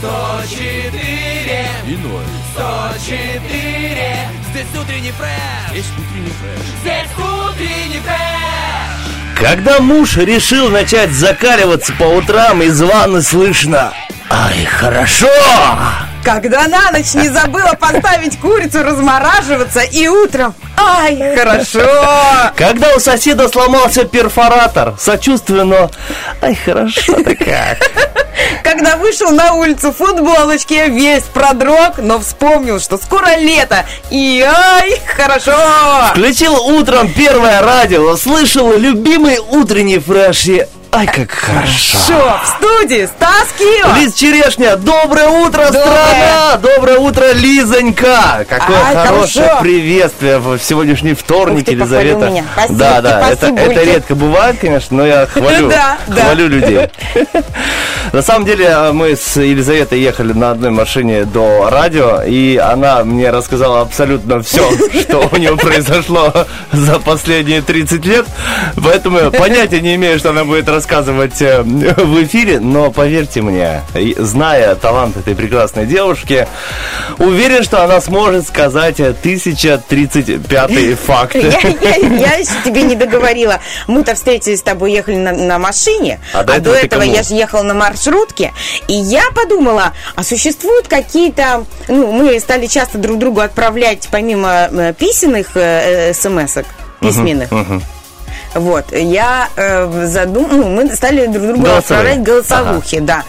104 И ноль. 104 Здесь утренний фреш Есть утренний фреш. Здесь утренний фреш Когда муж решил начать закаливаться по утрам, из ванны слышно «Ай, хорошо!» Когда на ночь не забыла поставить курицу размораживаться и утром Ай, хорошо! Когда у соседа сломался перфоратор, сочувственно «Ай, хорошо-то как!» Когда вышел на улицу в футболочке, весь продрог, но вспомнил, что скоро лето И ай, хорошо! Включил утром первое радио, слышал любимый утренний фреш и «Ай, как хорошо!» Шо, в студии Стас Кио! Лиз Черешня, доброе утро, Доброе. страна! Доброе утро, Лизонька! Какое Ай, хорошее хорошо. приветствие в сегодняшний вторник, Ух ты, Елизавета. похвалил меня. Спасибо, да, да, это, спасибо, это редко бывает, конечно, но я хвалю, Да, да. хвалю людей. На самом деле мы с Елизаветой ехали на одной машине до радио, и она мне рассказала абсолютно все, что у нее произошло за последние 30 лет. Поэтому понятия не имею, что она будет рассказывать э, в эфире, но поверьте мне, зная талант этой прекрасной девушки, уверен, что она сможет сказать э, 1035 факт. Я, я- я еще тебе не договорила. Мы-то встретились с тобой, ехали на, на машине, А а, до этого ты этого я же ехала на маршрутке, и я подумала, а существуют какие-то, ну, мы стали часто друг другу отправлять, помимо э, письменных э, смс-ок, письменных, вот, я э, задум... ну, мы стали друг другу Голосовые. отправлять голосовухи, да.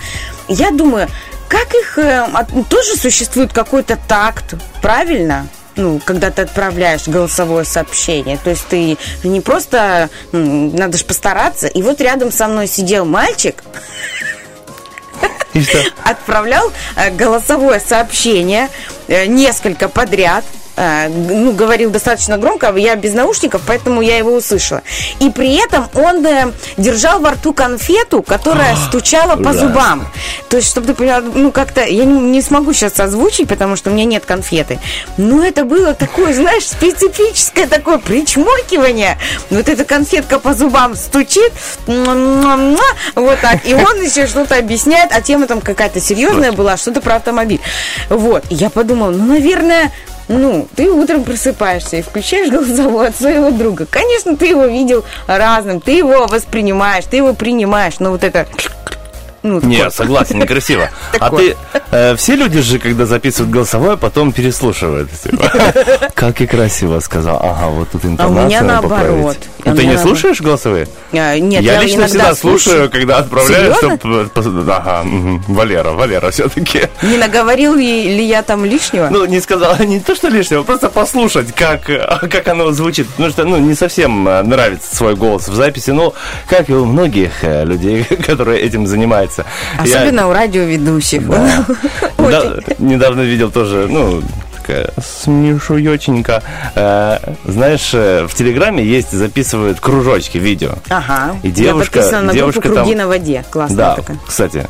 Я думаю, как их э, от- тоже существует какой-то такт, правильно? Ну, когда ты отправляешь голосовое сообщение. То есть ты не просто... м, Надо же постараться. И вот рядом со мной сидел мальчик, И что? отправлял э, голосовое сообщение несколько подряд. э, Ну, говорил достаточно громко, я без наушников, поэтому я его услышала. И при этом он э, держал во рту конфету, которая стучала по ужасно. зубам. То есть, чтобы ты поняла, ну, как-то, я не, не смогу сейчас озвучить, потому что у меня нет конфеты. Но это было такое, знаешь, специфическое такое причмокивание. Вот эта конфетка по зубам стучит, вот так. И он еще что-то объясняет, а тема там какая-то серьезная была, что-то про автомобиль. Вот. Я подумала, ну, наверное, ну, ты утром просыпаешься и включаешь голосовой от своего друга. Конечно, ты его видел разным, ты его воспринимаешь, ты его принимаешь, но вот это... Ну, такое- согласен, некрасиво. А ты, э, все люди же, когда записывают голосовое, потом переслушивают. типа, Как и красиво сказал. Ага, вот тут интонацию меня надо наоборот. поправить. А Ну, ты у не меня слушаешь голосовые? А, Нет, Я лично всегда слушаю, когда отправляю, чтобы... Ага. Валера, Валера все-таки. Не наговорил ли, ли я там лишнего? Ну, не сказал, не то, что лишнего, просто послушать, как, как оно звучит. Потому что, ну, не совсем э, нравится свой голос в записи, но, как и у многих э, людей, которые этим занимаются. Я- Особенно у радиоведущих. Да. Недав- Недавно видел тоже, ну, такая смешуёченька. Э, знаешь, э, в Телеграме есть, записывают кружочки видео. Ага. И девушка- Я подписана на девушка группу «Круги там- на воде». Классная Да, такая. кстати,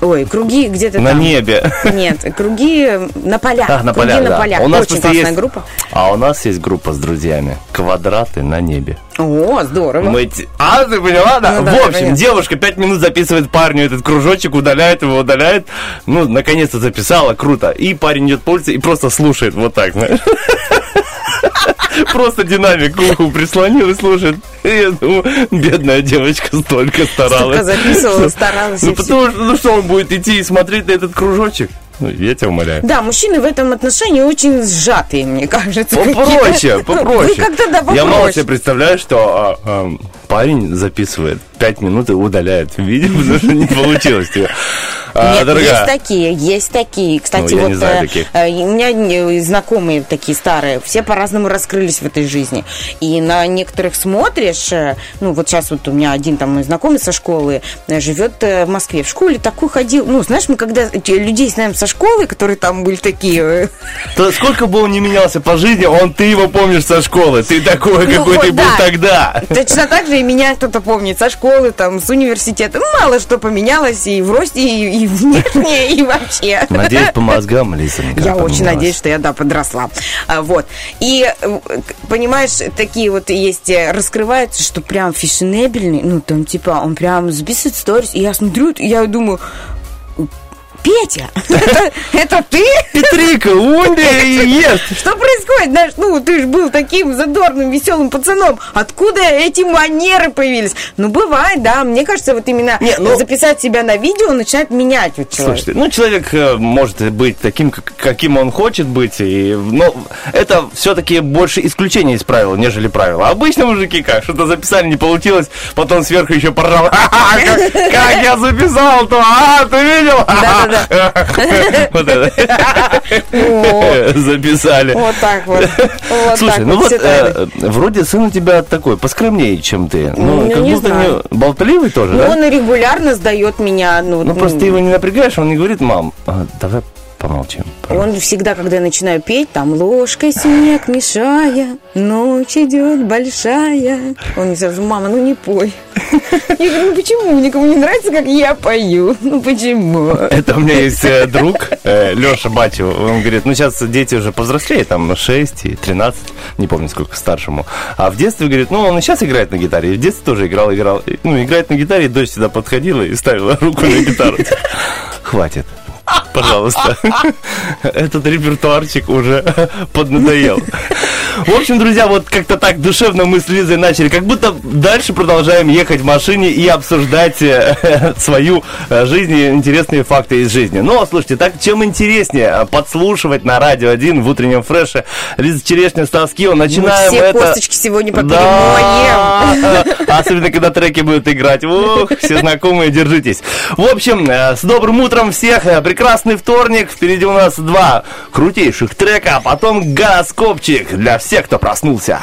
Ой, круги где-то на там. небе. Нет, круги на полях. А, на круги полях, на да. полях. У нас Очень классная есть- группа. А у нас есть группа с друзьями. Квадраты на небе. О, здорово. Мы А, ты поняла, да? Ну да, в общем, понятно. девушка пять минут записывает парню этот кружочек, удаляет его, удаляет. Ну, наконец-то записала, круто. И парень идет по улице и просто слушает вот так, знаешь. Просто динамик к уху прислонил и слушает. Я думаю, бедная девочка столько старалась. Столько записывала, старалась. Ну, потому что, ну что, он будет идти и смотреть на этот кружочек? Ну, я тебя умоляю. Да, мужчины в этом отношении очень сжатые, мне кажется. Попроще, какие-то. попроще. Вы как-то, да, Я мало попроще. себе представляю, что а, а, парень записывает пять минут и удаляет видео, потому что не получилось тебе. А, Нет, есть такие, есть такие. Кстати, Ну, вот не знаю э, э, у меня знакомые такие старые, все по-разному раскрылись в этой жизни. И на некоторых смотришь, э, ну вот сейчас вот у меня один там мой знакомый со школы живет в Москве. В школе такой ходил, ну знаешь, мы когда людей знаем со школы, которые там были такие, то сколько бы он ни менялся по жизни, он ты его помнишь со школы. Ты такой, Ну какой вот ты был да. тогда. Точно так же и меня кто-то помнит со школы, там, с университета. Мало что поменялось и в росте, и, и внешне, и вообще. Надеюсь, по мозгам, Лизонька, Я очень надеюсь, что я, да, подросла. А, вот. И, э, понимаешь, такие вот есть, э, раскрываются, что прям фешенебельный, ну, там, типа, он прям записывает сторис, и я смотрю, я думаю, Петя, это, ты? Петрика, и ест. Что происходит? Знаешь, ну, ты же был таким задорным, веселым пацаном. Откуда эти манеры появились? Ну, бывает, да. Мне кажется, вот именно Не, ну- записать себя на видео начинает менять вот человек. Слушайте, ну человек э, может быть таким, как- каким он хочет быть, и, но это все-таки больше исключение из правил, нежели правила. Обычно мужики как, что-то записали, не получилось, потом сверху еще поржал. «Ха-ха, Как как я записал-то, а, ты видел? Вот это. Записали. Вот так вот. Слушай, ну вот э, вроде сын у тебя такой поскромнее, чем ты. Ну, Ну, как будто не болтливый тоже, Ну, да? он регулярно сдает меня. Ну, Ну просто ты его не напрягаешь, он не говорит, мам, а, давай помолчим. Он всегда, когда я начинаю петь, там ложкой снег мешая, ночь идет большая. Он мне сразу, мама, ну не пой. Я говорю, ну почему? Никому не нравится, как я пою. Ну почему? Это у меня есть э, друг, Леша Батю, он говорит, ну сейчас дети уже повзрослее, там 6 и 13, не помню сколько старшему. А в детстве, говорит, ну он и сейчас играет на гитаре, и в детстве тоже играл, играл. Ну, играет на гитаре, и дочь сюда подходила и ставила руку на гитару. Хватит. Пожалуйста. Этот репертуарчик уже поднадоел. В общем, друзья, вот как-то так душевно мы с Лизой начали. Как будто дальше продолжаем ехать в машине и обсуждать э, свою э, жизнь и интересные факты из жизни. Ну, слушайте, так чем интереснее э, подслушивать на Радио 1 в утреннем фреше. Лиза Черешня, Стас Кио. Начинаем все это... косточки сегодня. Да. Особенно, когда треки будут играть. Ух, все знакомые, держитесь. В общем, с добрым утром всех. Э, Прекрасный вторник. Впереди у нас два крутейших трека, а потом гороскопчик для всех, кто проснулся.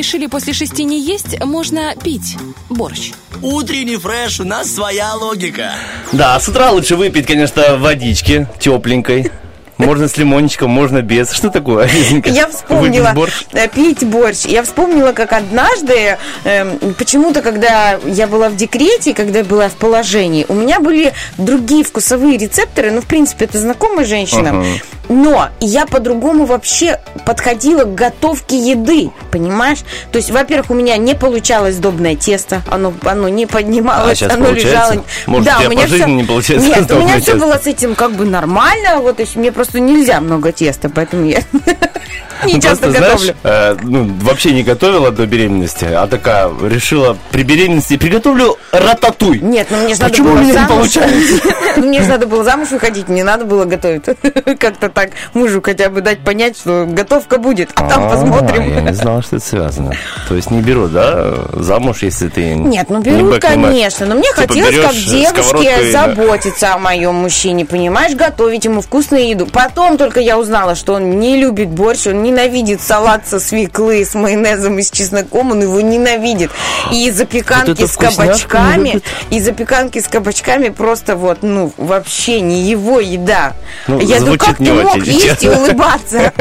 Решили после шести не есть, можно пить борщ. Утренний фреш, у нас своя логика. Да, с утра лучше выпить, конечно, водички тепленькой. Можно с лимончиком, можно без. Что такое? Я вспомнила Выпить борщ? э, пить борщ. Я вспомнила, как однажды, эм, почему-то, когда я была в декрете, когда я была в положении, у меня были другие вкусовые рецепторы. Ну, в принципе, это знакомо женщинам. Ага. Но я по-другому вообще подходила к готовке еды, понимаешь? То есть, во-первых, у меня не получалось сдобное тесто, оно, оно не поднималось, А оно получается? лежало. Может, у тебя по жизни не получается Нет, у меня все тесто? было с этим как бы нормально, вот, то есть мне просто нельзя много теста, поэтому я не Ну, часто просто, готовлю. знаешь, э, ну, вообще не готовила до беременности, а такая решила при беременности приготовлю рататуй. Нет, ну мне же надо было у меня замуж. Ну, Мне же надо было замуж выходить, не надо было готовить. Как-то так мужу хотя бы дать понять, что готовка будет, а там А, Я посмотрим. не знал, что это связано. То есть не берут, да, замуж, если ты Нет, ну не берут, не конечно. Но мне Типа хотелось, как сковородку девушке, заботиться о моем мужчине, понимаешь, готовить ему вкусную еду. Потом только я узнала, что он не любит борщ, он ненавидит салат со свеклы, с майонезом и с чесноком, он его ненавидит. И запеканки Вот с не кабачками, и запеканки с кабачками просто вот, ну, вообще не его еда. Ну, я думаю, звучит как не ты мог есть и улыбаться?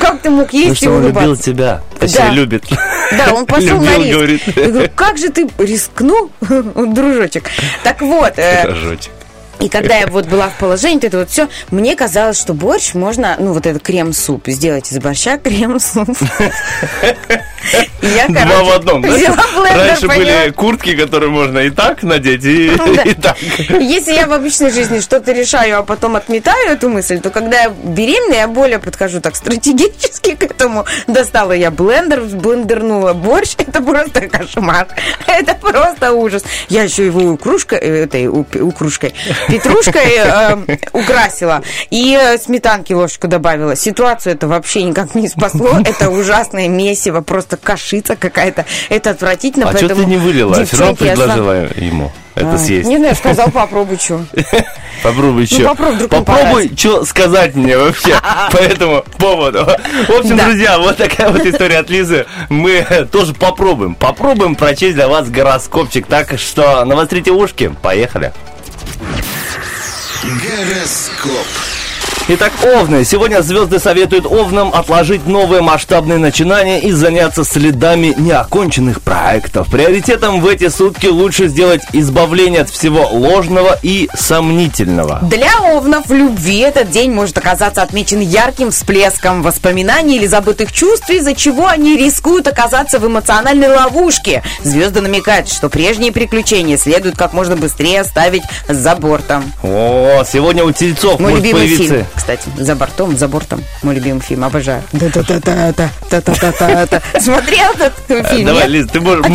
Как ты мог Ну есть и что, он любил улыбаться? тебя. Точнее, Да. любит. Да, он пошел на риск. говорит. Я говорю, как же ты рискнул, дружочек. Так вот, э, Рожочек. И когда я вот была в положении, вот это вот все, мне казалось, что борщ можно, ну вот этот крем-суп, сделать из борща крем-суп. Два в одном, да? взяла блендер, Раньше были куртки, которые можно и так надеть, и, Да. и так. Если я в обычной жизни что-то решаю, а потом отметаю эту мысль, то когда я беременна, я более подхожу так стратегически к этому. Достала я блендер, блендернула борщ. Это просто кошмар. Это просто ужас. Я еще его кружкой, этой укружкой, петрушкой э, украсила. И э, сметанки ложку добавила. Ситуацию это вообще никак не спасло. Это ужасное месиво, просто кашица какая-то. Это отвратительно. А что ты не вылила? Все равно девчонки, я сам- предложила ему это А, съесть. Не знаю, сказал, попробуй, что. Попробуй что. Ну, попробуй, вдруг Попробуй, что сказать мне вообще по этому поводу. В общем, Да. друзья, вот такая вот история от Лизы. Мы тоже попробуем. Попробуем прочесть для вас гороскопчик. Так что навострите ушки. Поехали. Гороскоп. Итак, Овны. Сегодня звезды советуют Овнам отложить новые масштабные начинания и заняться следами неоконченных проектов. Приоритетом в эти сутки лучше сделать избавление от всего ложного и сомнительного. Для овнов в любви этот день может оказаться отмечен ярким всплеском воспоминаний или забытых чувств, из-за чего они рискуют оказаться в эмоциональной ловушке. Звезды намекают, что прежние приключения следует как можно быстрее оставить за бортом. О, сегодня у тельцов Мой может любимый появиться... фильм, кстати, за бортом, за бортом. Мой любимый фильм, обожаю. Да-да-да-да-да, да-да-да-да. Смотрел этот фильм? Давай? Лиз, ты можешь... А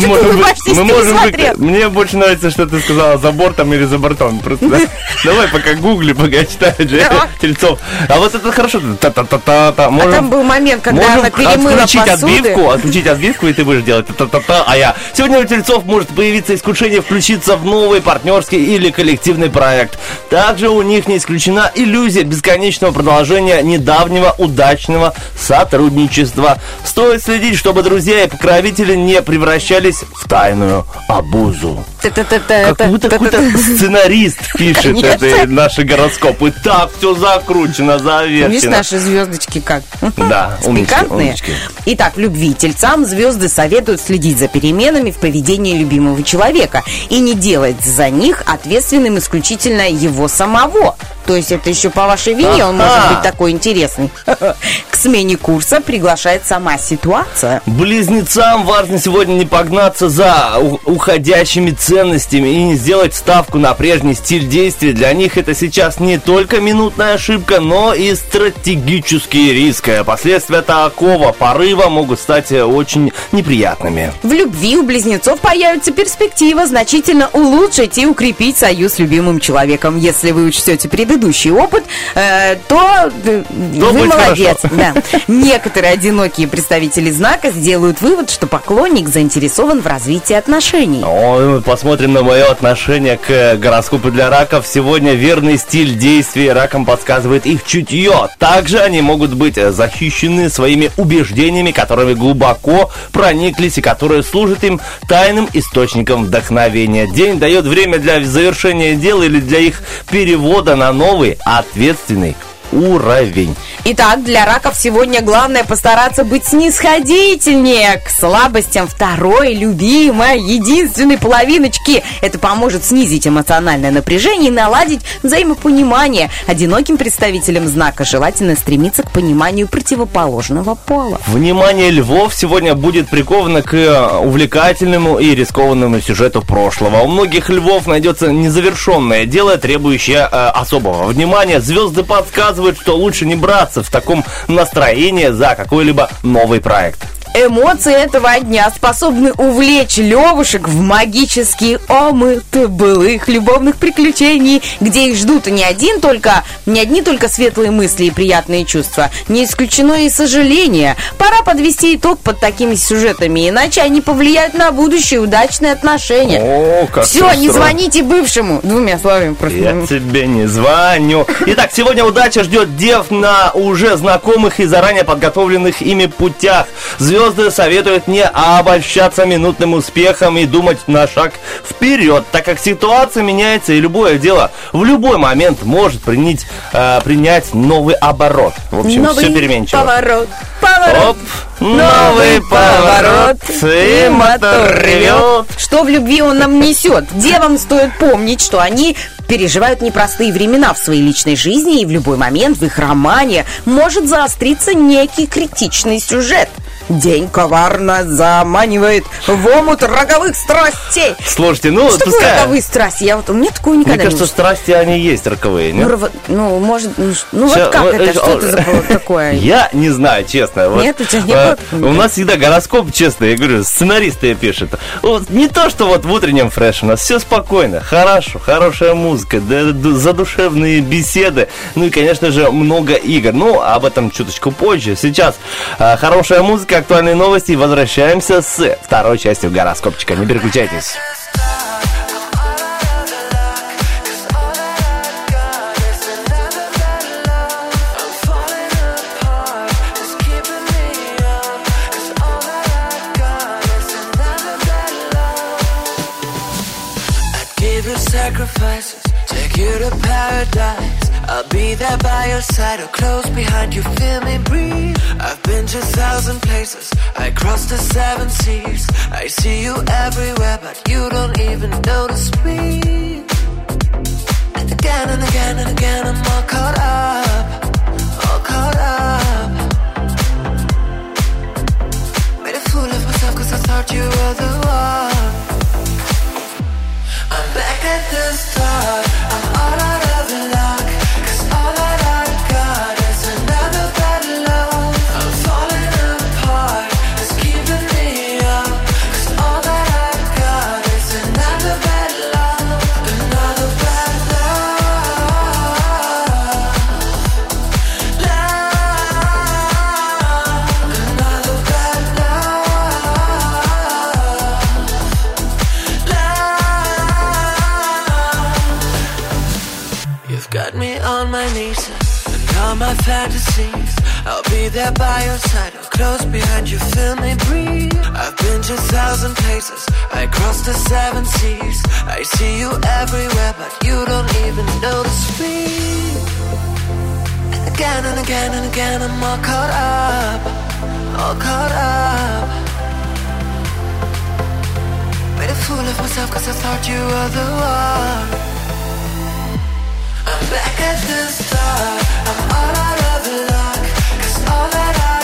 мы можем? Мне больше нравится, что ты сказала за бортом или за бортом. Просто да. давай пока гугли, пока читаю для Давай. тельцов. А вот это хорошо. Та-та-та-та-та. А Можем- там был момент, когда она перемыла отбивку, отключить отбивку, и ты будешь делать та-та-та-та, а я. Сегодня у тельцов может появиться искушение включиться в новый партнерский или коллективный проект. Также у них не исключена иллюзия бесконечного продолжения недавнего удачного сотрудничества. Стоит следить, чтобы друзья и покровители не превращались в тайную обузу. Как будто какой-то сценарист пишет это, наши гороскопы. Так все закручено, Видишь, завершено. наши звездочки как? Да, умнички. Итак, любви тельцам звезды советуют следить за переменами в поведении любимого человека и не делать за них ответственным исключительно его самого. То есть это еще по вашей вине он может быть такой интересный. К смене курса приглашает сама ситуация. Близнецам важно сегодня не погнаться за уходящими ценностями и не сделать ставку на прежний стиль действий. Для них это сейчас не только минутная ошибка, но и стратегический риск. А Последствия такого порыва могут стать э, очень неприятными. В любви у близнецов появится перспектива значительно улучшить и укрепить союз с любимым человеком. Если вы учтете предыдущие предыдущий опыт, э, то э, вы молодец. Да. Некоторые одинокие представители знака сделают вывод, что поклонник заинтересован в развитии отношений. Ой, посмотрим на мое отношение к гороскопу для раков. Сегодня верный стиль действий ракам подсказывает их чутье. Также они могут быть захищены своими убеждениями, которыми глубоко прониклись и которые служат им тайным источником вдохновения. День дает время для завершения дел или для их перевода на новый ответственный уровень. Итак, для раков сегодня главное постараться быть снисходительнее к слабостям второй, любимой, единственной половиночки. Это поможет снизить эмоциональное напряжение и наладить взаимопонимание. Одиноким представителям знака желательно стремиться к пониманию противоположного пола. Внимание львов сегодня будет приковано к э, увлекательному и рискованному сюжету прошлого. У многих львов найдется незавершенное дело, требующее э, особого внимания. Звезды подсказывают, что лучше не браться в таком настроении за какой-либо новый проект. Эмоции этого дня способны увлечь левушек в магический омыт былых любовных приключений, где их ждут не один только, не одни только светлые мысли и приятные чувства, не исключено и сожаление. Пора подвести итог под такими сюжетами, иначе они повлияют на будущие удачные отношения. О, как Все, не звоните бывшему. Двумя словами просто. Я тебе не звоню. Итак, сегодня удача ждет дев на уже знакомых и заранее подготовленных ими путях. Звезды советуют не обольщаться минутным успехом и думать на шаг вперед, так как ситуация меняется и любое дело в любой момент может принять, э, принять новый оборот. В общем, Новый все переменчиво. поворот, поворот. Оп, новый поворот, и мотор ревет. Что в любви он нам несет? Девам стоит помнить, что они переживают непростые времена в своей личной жизни, и в любой момент в их романе может заостриться некий критичный сюжет. День коварно заманивает в омут роговых страстей. Слушайте, ну, Что такое пускай. роговые страсти? Я вот, у меня такого никогда Мне кажется, не страсти они есть роковые, нет? ну, ну, может, ну, ш- ну вот как вот это? это- Что это за было такое? Я не знаю, честно. Нет, у тебя не э, У нас всегда гороскоп, честно, я говорю, сценаристы пишут. Вот не то, что вот в утреннем фреш у нас все спокойно, хорошо, хорошая музыка, да, задушевные беседы, ну и, конечно же, много игр. Ну, об этом чуточку позже. Сейчас э, хорошая музыка, актуальные новости и возвращаемся с второй частью гороскопчика. Не переключайтесь. You to paradise. I'll be there by your side or close behind you, feel me breathe. I've been to a thousand places, I crossed the seven seas. I see you everywhere, but you don't even notice me. And again and again and again, I'm all caught up, all caught up. Made a fool of myself cause I thought you were the one. I'm back at the start. I'll be there by your side or close behind you, feel me breathe. I've been to thousand places, I crossed the seven seas. I see you everywhere, but you don't even notice me. And again and again and again, I'm all caught up, all caught up. Made a fool of myself cause I thought you were the one. I'm back at the start. I'm all out of luck. Cause all that I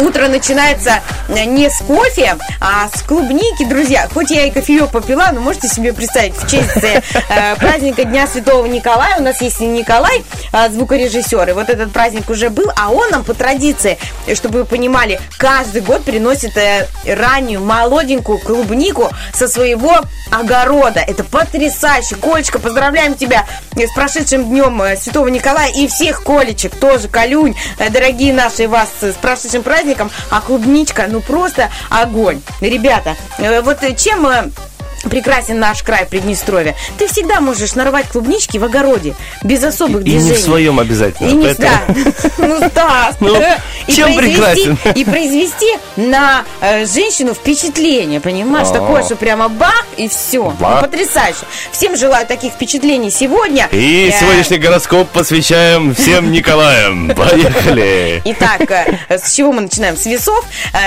Утро начинается не с кофе, а с клубники, друзья. Хоть я и кофеек попила, но можете себе представить, в честь э, э, праздника Дня Святого Николая, у нас есть и Николай, э, звукорежиссер, и вот этот праздник уже был, а он нам по традиции, чтобы вы понимали, каждый год приносит э, раннюю молоденькую клубнику со своего огорода. Это потрясающе. Колечка, поздравляем тебя э, с прошедшим днем э, Святого Николая и всех колечек тоже, Калюнь, э, дорогие наши вас э, с прошедшим праздником, а клубничка, ну просто огонь. Ребята, э, вот э, чем э, прекрасен наш край Приднестровья. Ты всегда можешь нарвать клубнички в огороде, без особых И движений. не в своем обязательно. И не да. Ну, Стас. Ну, И чем произвести- прекрасен? И произвести на э, женщину впечатление, понимаешь? Такое, что прямо бах, и все. Бах. потрясающе. Всем желаю таких впечатлений сегодня. И Э, сегодняшний гороскоп посвящаем всем Николаям. Поехали. Итак, э, с чего мы начинаем? С весов.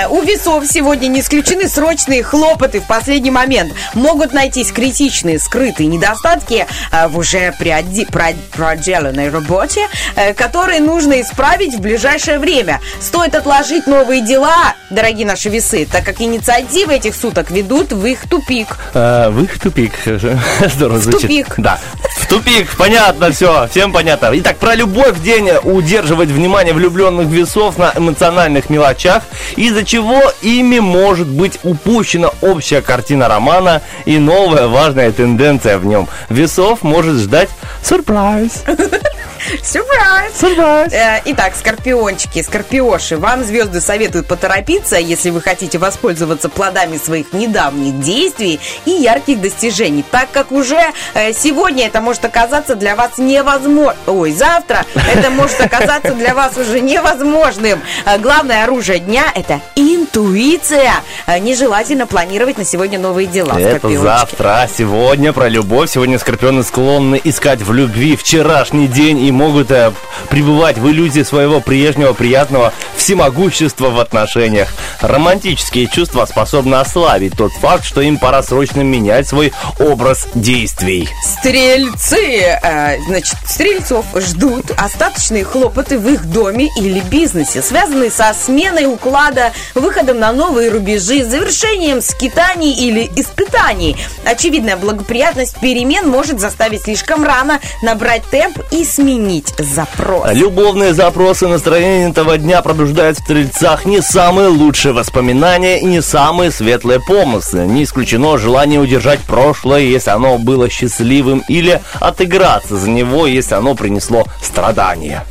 У весов сегодня не исключены срочные хлопоты в последний момент. Могут найтись критичные скрытые недостатки э, в уже приоди- про- проделанной работе, э, которые нужно исправить в ближайшее время. Стоит отложить новые дела, дорогие наши весы, так как инициативы этих суток ведут в их тупик. А, в их тупик. Здорово звучит. тупик. Да. В тупик, понятно все, всем понятно. Итак, про любовь в день удерживать внимание влюбленных весов на эмоциональных мелочах, из-за чего ими может быть упущена общая картина романа и новая важная тенденция в нем. Весов может ждать сюрприз. Сюрприз! Сюрприз. Э, Итак, скорпиончики, скорпиоши, вам звезды советуют поторопиться, если вы хотите воспользоваться плодами своих недавних действий и ярких достижений, так как уже э, сегодня это может оказаться для вас невозможно. Ой, завтра это может оказаться для вас уже невозможным. Э, Главное оружие дня – это интуиция. Нежелательно планировать на сегодня новые дела, Это завтра, а сегодня про любовь. Сегодня скорпионы склонны искать в любви вчерашний день и могут э, пребывать в иллюзии своего прежнего приятного всемогущества в отношениях. Романтические чувства способны ослабить тот факт, что им пора срочно менять свой образ действий. Стрельцы, э, значит, стрельцов ждут остаточные хлопоты в их доме или бизнесе, связанные со сменой уклада, выходом на новые рубежи, завершением скитаний или испытаний. Очевидная благоприятность перемен может заставить слишком рано набрать темп и сменить запрос. Любовные запросы настроения этого дня пробуждают в стрельцах не самые лучшие воспоминания и не самые светлые помыслы. Не исключено желание удержать прошлое, если оно было счастливым, или отыграться за него, если оно принесло страдания.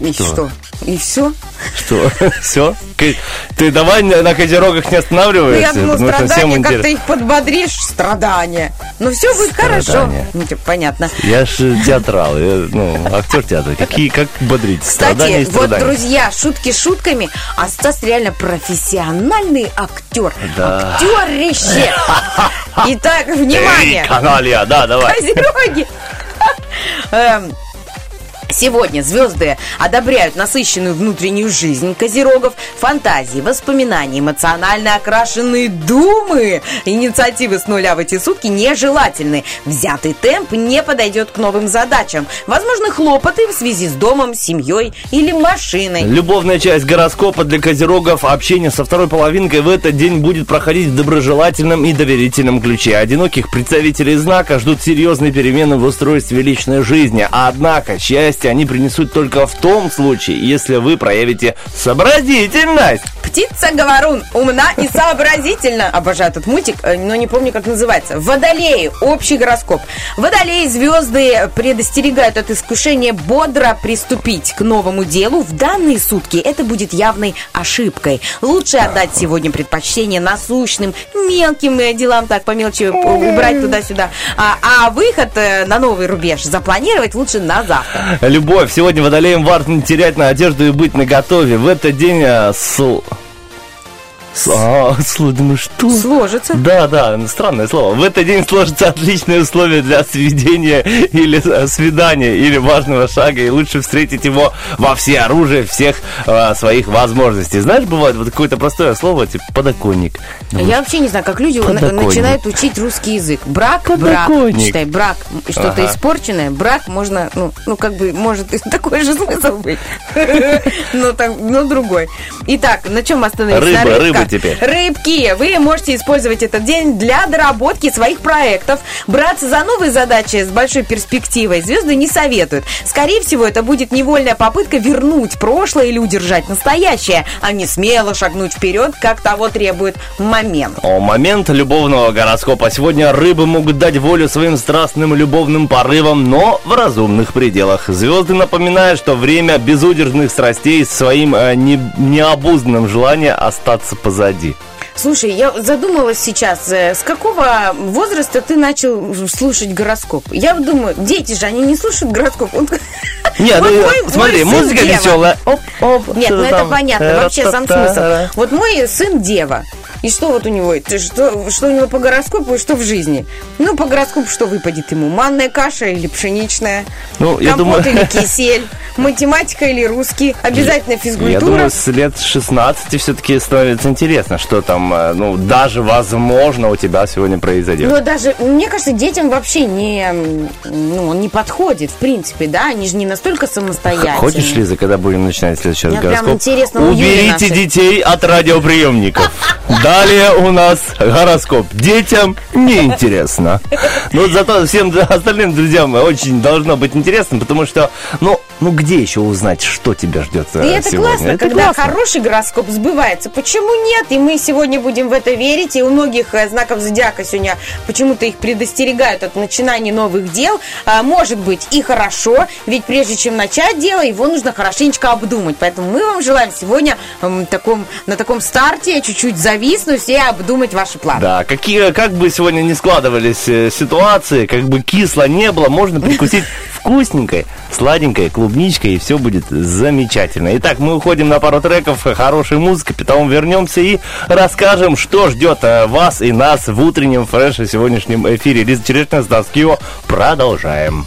И что? И все? Что? Все? Ты давай на козерогах не Ну, останавливаешься, я думала, страдания, как ты их подбодришь, страдания. Но все будет хорошо. Страдания. Ну, типа, понятно. Я же театрал, я, ну, актер театра. Какие, как бодрить? Страдания и Кстати, вот, страдания. друзья, шутки шутками, а Стас реально профессиональный актер. Да. Актерище. Итак, Эй, внимание. каналья, да, давай. Козероги. Сегодня звезды одобряют насыщенную внутреннюю жизнь козерогов, фантазии, воспоминания, эмоционально окрашенные думы. Инициативы с нуля в эти сутки нежелательны. Взятый темп не подойдет к новым задачам. Возможны хлопоты в связи с домом, семьей или машиной. Любовная часть гороскопа для козерогов, общение со второй половинкой в этот день будет проходить в доброжелательном и доверительном ключе. Одиноких представителей знака ждут серьезные перемены в устройстве личной жизни. Однако счастье они принесут только в том случае, если вы проявите сообразительность. Птица-говорун умна и сообразительна. Обожаю этот мультик, э, но не помню, как называется. Водолеи. Общий гороскоп. Водолеи звезды предостерегают от искушения бодро приступить к новому делу. В данные сутки это будет явной ошибкой. Лучше отдать сегодня предпочтение насущным, мелким делам, так по мелочи убрать туда-сюда. А, а выход э, на новый рубеж запланировать лучше на завтра. Любовь. Сегодня водолеем важно не терять на одежду и быть наготове. В этот день э, с... А, что? Сложится. Да, да, странное слово. В этот день сложатся отличные условия для сведения или э, свидания, или важного шага, и лучше встретить его во все оружие всех э, своих возможностей. Знаешь, бывает вот какое-то простое слово, типа подоконник. Я вообще не знаю, как люди Подоконник. начинают учить русский язык. Брак, брак. Подоконник. Считай, брак, что-то Ага. испорченное, брак можно, ну, ну, как бы, может и такой же смысл быть. Но, там, но другой. Итак, на чем остановились? Рыба, На теперь. Рыбки, вы можете использовать этот день для доработки своих проектов. Браться за новые задачи с большой перспективой звезды не советуют. Скорее всего, это будет невольная попытка вернуть прошлое или удержать настоящее, а не смело шагнуть вперед, как того требует момент. О, момент любовного гороскопа. Сегодня рыбы могут дать волю своим страстным любовным порывам, но в разумных пределах. Звезды напоминают, что время безудержных страстей своим э, не- необузданным желанием остаться позади позади. Слушай, я задумалась сейчас, э, с какого возраста ты начал слушать гороскоп? Я думаю, дети же, они не слушают гороскоп. Вот- Не, Вот ну мой- смотри, мой музыка Дева. веселая. Оп, оп, Нет, ну это там? понятно, вообще сам смысл. Вот мой сын Дева. И что вот у него? Что, что у него по гороскопу и что в жизни? Ну, по гороскопу что выпадет ему? Манная каша или пшеничная? Ну, я Компот думаю- или кисель? Математика или русский? Обязательно Я физкультура? думаю, с лет 16 все-таки становится интересно, что там, э, ну, даже возможно у тебя сегодня произойдет. Но даже, мне кажется, детям вообще не, ну, он не подходит, в принципе, да, они же не настолько самостоятельные. Хочешь, Лиза, когда будем начинать следующий раз Мне прям гороскоп? интересно у Юли Уберите детей от радиоприемников. Далее у нас гороскоп. Детям неинтересно. Но зато всем остальным друзьям очень должно быть интересно, потому что, ну, ну где еще узнать, что тебя ждет И э, это сегодня? классно, Это когда классно. хороший гороскоп сбывается. Почему нет? И мы сегодня будем в это верить. И у многих э, знаков зодиака сегодня почему-то их предостерегают от начинания новых дел. А, может быть и хорошо, ведь прежде чем начать дело, его нужно хорошенечко обдумать. Поэтому мы вам желаем сегодня таком, на таком старте чуть-чуть зависнуть и обдумать ваши планы. Да, какие, как бы сегодня не складывались э, ситуации, как бы кисло не было, можно прикусить вкусненькой, сладенькой клубничкой, и все будет замечательно. Итак, мы уходим на пару треков хорошей музыки, потом вернемся и расскажем, что ждет э, вас и нас в утреннем фреше сегодняшнем эфире. Лиза Черешня, Стас Кио. Продолжаем.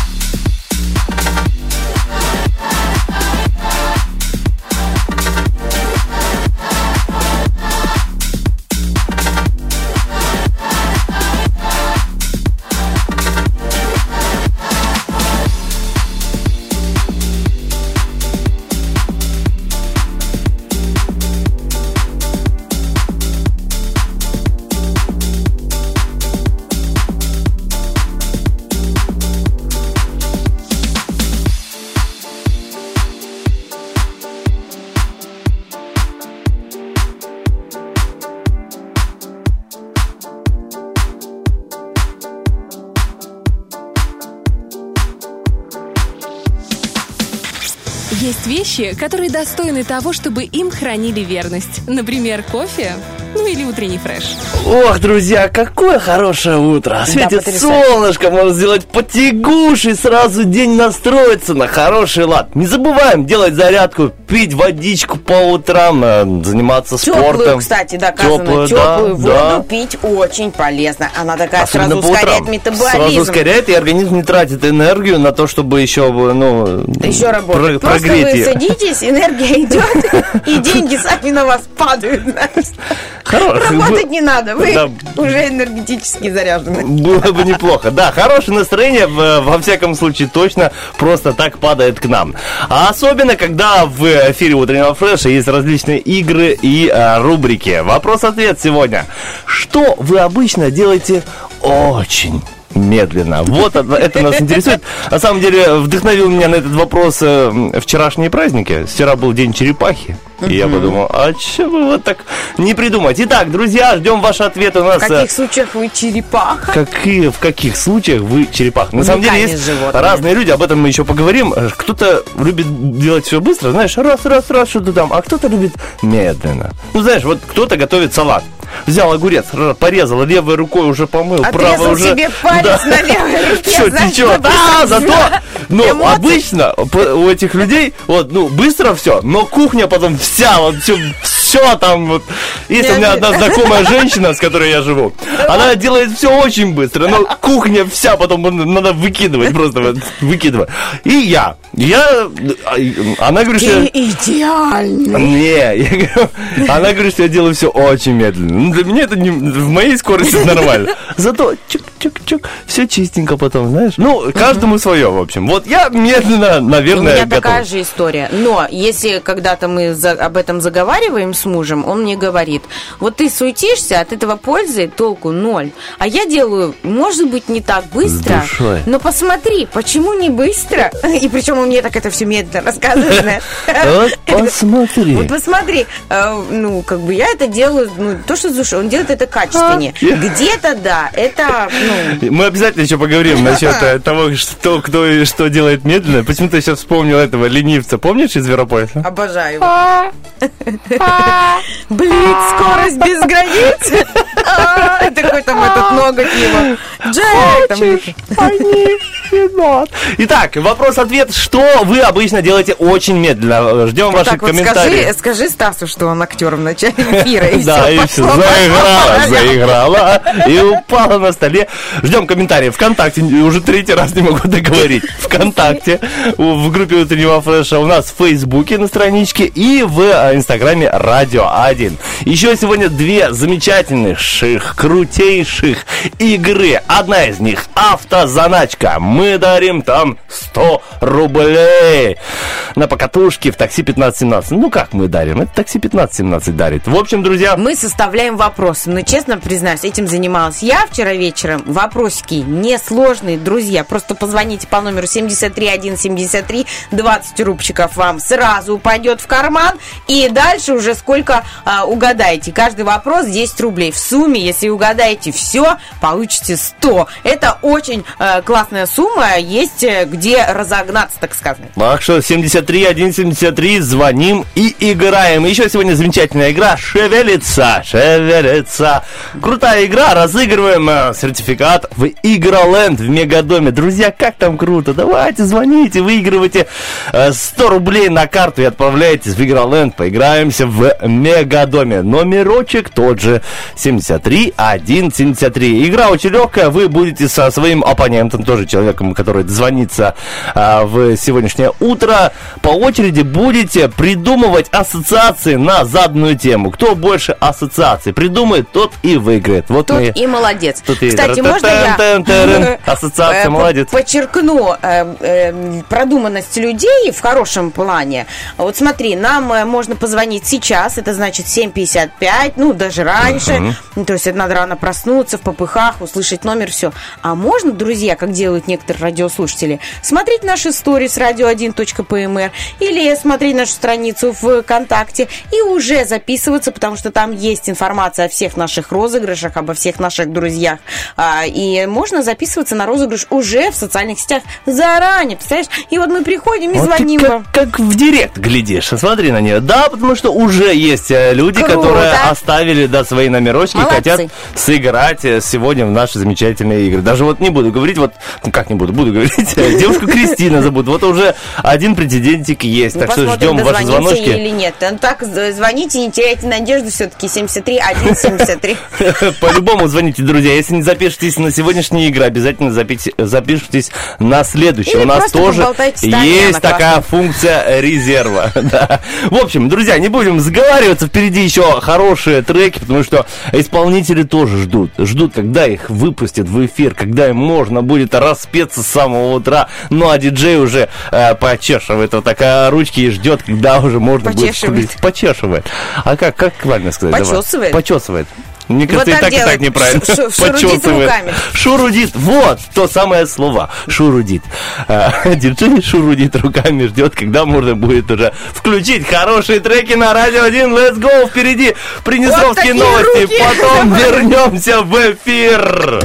Вещи, которые достойны того, чтобы им хранили верность. Например, кофе, ну или утренний фреш. Ох, друзья, какое хорошее утро. Светит потрясающе. солнышко, можно сделать потягуш и сразу день настроиться на хороший лад. Не забываем делать зарядку, пить водичку по утрам, э, заниматься Теплую, спортом. кстати, доказано. Теплую, Теплую да, воду да. пить очень полезно. Она такая Особенно сразу ускоряет утрам. метаболизм. Сразу ускоряет, и организм не тратит энергию на то, чтобы еще, ну, Еще работает. про- Просто прогреть вы садитесь, энергия идет, и деньги сами на вас падают. Хороший Работать не надо, вы уже энергетически заряжены. Было бы неплохо. Да, хорошее настроение, в- во всяком случае, точно просто так падает к нам. А особенно, когда в эфире утреннего фреша есть различные игры и а, рубрики. Вопрос-ответ сегодня. Что вы обычно делаете очень медленно. Вот это, нас интересует. На самом деле, вдохновил меня на этот вопрос э, вчерашние праздники. Вчера был день черепахи. И я подумал, а что вы вот так не придумать? Итак, друзья, ждем ваши ответы. У В нас э, каких случаях вы черепаха? Какие, в каких случаях вы черепаха? На самом деле есть животные. разные люди, об этом мы еще поговорим. Э, Кто-то любит делать все быстро, знаешь, раз, раз, раз, что-то там, а кто-то любит медленно. Ну, знаешь, вот кто-то готовит салат. Взял огурец, порезал, левой рукой уже помыл, правой Отрезал уже... себе палец на левой руке, Все течет. А, зато, ну, эмоции. обычно по- у этих людей, вот, ну, быстро все, но кухня потом вся, вот, все, все там, вот. Есть у меня одна знакомая женщина, с которой я живу. Она делает все очень быстро, но кухня вся потом надо выкидывать, просто выкидывать. И я, я, а, она говорит, что... Ты идеальный. Не, я говорю, она говорит, что я делаю все очень медленно. Ну, для меня это не, в моей скорости нормально. Зато чук-чук-чук, все чистенько потом, знаешь. Ну, каждому свое, в общем. Вот я медленно, У наверное, меня готов. такая же история. Но если когда-то мы за- об этом заговариваем с мужем, он мне говорит, вот ты суетишься, от этого пользы толку ноль. А я делаю, может быть, не так быстро, душой. но посмотри, почему не быстро? И причем он мне так это все медленно рассказывает. знаешь. Вот посмотри. Вот посмотри, э, ну, как бы я это делаю, ну, то, что с душой, он делает это качественнее. А, Где-то, да, это, ну, Мы обязательно еще поговорим насчет э, того, что кто и что делает медленно. Почему-то я сейчас вспомнил этого ленивца. Помнишь из Зверопояса? обожаю его. Блин, скорость без границ. А, Такой там этот ноготь его. Джек, там, Итак, вопрос-ответ. Что вы обычно делаете очень медленно? Ждем ваших комментариев. скажи, скажи Стасу, что он актер в начале эфира. Да, и все, заиграла, заиграла и упала на столе. Ждем комментариев. Вконтакте, уже третий раз не могу договорить. Вконтакте, в группе утреннего флеша, у нас в Фейсбуке на страничке и в э, Инстаграме Радио 1. Еще сегодня две замечательнейших, крутейших игры. Одна из них автозаначка. Мы дарим там 100 рублей на покатушке в такси 1517. Ну как мы дарим? Это такси 1517 дарит. В общем, друзья, Мы составляем вопросы. Но, честно признаюсь, этим занималась я вчера вечером. Вопросики несложные, друзья. Просто позвоните по номеру 73173, 20 рубчиков вам сразу упадет в карман. И дальше уже сколько а, угадаете. Каждый вопрос 10 рублей. В сумме, если угадаете все, получите 100. Это очень э, классная сумма, есть э, где разогнаться, так сказать. Так что 73 173 звоним и играем. Еще сегодня замечательная игра «Шевелится», «Шевелится». Крутая игра, разыгрываем э, сертификат в Игроленд в Мегадоме. Друзья, как там круто, давайте звоните, выигрывайте э, 100 рублей на карту и отправляйтесь в Игроленд. Поиграемся в Мегадоме. Номерочек тот же 73 173. Игра очень легкая, вы будете со своим оппонентом, тоже человеком, который звонится а, в сегодняшнее утро, по очереди будете придумывать ассоциации на заданную тему. Кто больше ассоциаций придумает, тот и выиграет. Вот Тут мы... и молодец. Тут и Кстати, можно я. Ассоциация э, молодец. подчеркну э, э, продуманность людей в хорошем плане? Вот смотри, нам э, можно позвонить сейчас, это значит 7.55, ну, даже раньше. Ну, То есть это надо рано проснуться, в попыхах, услышать номер, все. А можно, друзья, как делают некоторые радиослушатели, смотреть наши сторис radio1.pmr или смотреть нашу страницу ВКонтакте и уже записываться, потому что там есть информация о всех наших розыгрышах, обо всех наших друзьях. А, и можно записываться на розыгрыш уже в социальных сетях заранее, представляешь? И вот мы приходим и Вот ты звоним как, вам. как в директ глядишь, смотри на нее. Да, потому что уже есть э, люди, Круто. которые оставили да, свои номерочки Молодцы. и хотят сыграть э, сегодня в наши замечательные игры. Даже вот не буду говорить, вот, ну как не буду, буду говорить, э, девушку Кристина зовут. Вот уже один претендентик есть, Ну, так что ждем ваши звоночки. или нет. Ну, так, звоните, не теряйте надежду все-таки. 73 173. По-любому звоните, друзья. Если не запишетесь на сегодняшние игры, обязательно запишите- запишитесь на следующие. Или У нас тоже есть такая функция резерва. Да. В общем, друзья, не будем сговариваться. Впереди еще хорошие треки, потому что исполнители тоже ждут. Ждут, когда их выпустят в эфир, когда им можно будет распеться с самого утра. Ну, а диджей уже э, почешивает вот такая ручки и ждет, когда уже можно будет... Включить. Почешивает. А как, как правильно сказать? Давай. Почесывает. Мне кажется, Вот и так так, и так делает. неправильно. Шу- шу- шурудит руками. Шурудит. Вот, то самое слово. Шурудит. А, Диджей шурудит руками, ждет, когда можно будет уже включить хорошие треки на Радио 1. Let's go! Впереди Приднестровские такие новости. руки. Потом вернемся в эфир.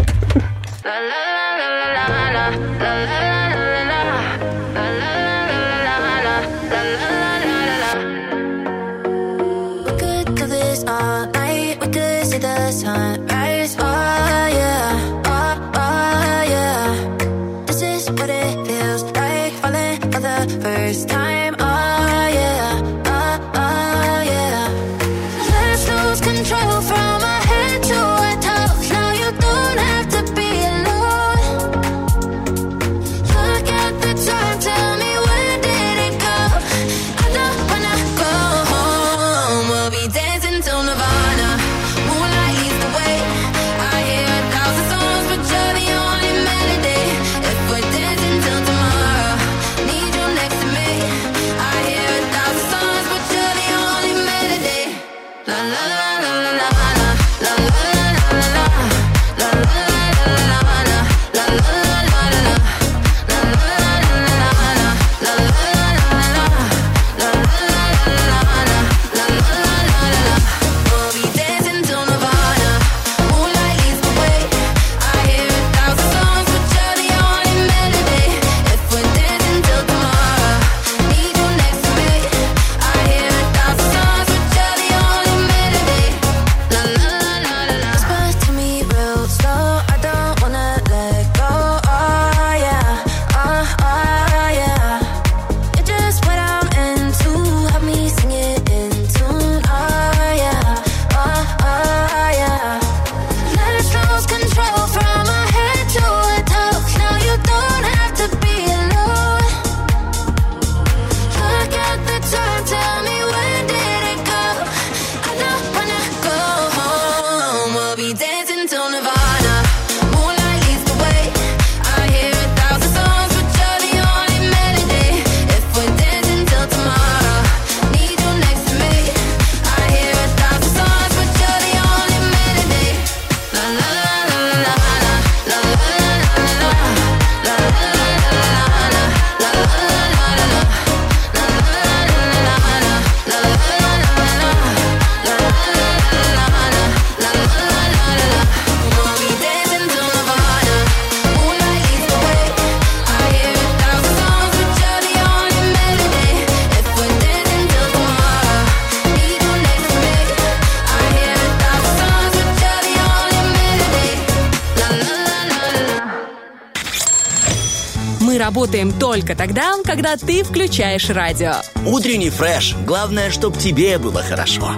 Только тогда, когда ты включаешь радио. Утренний фреш. Главное, чтобы тебе было хорошо.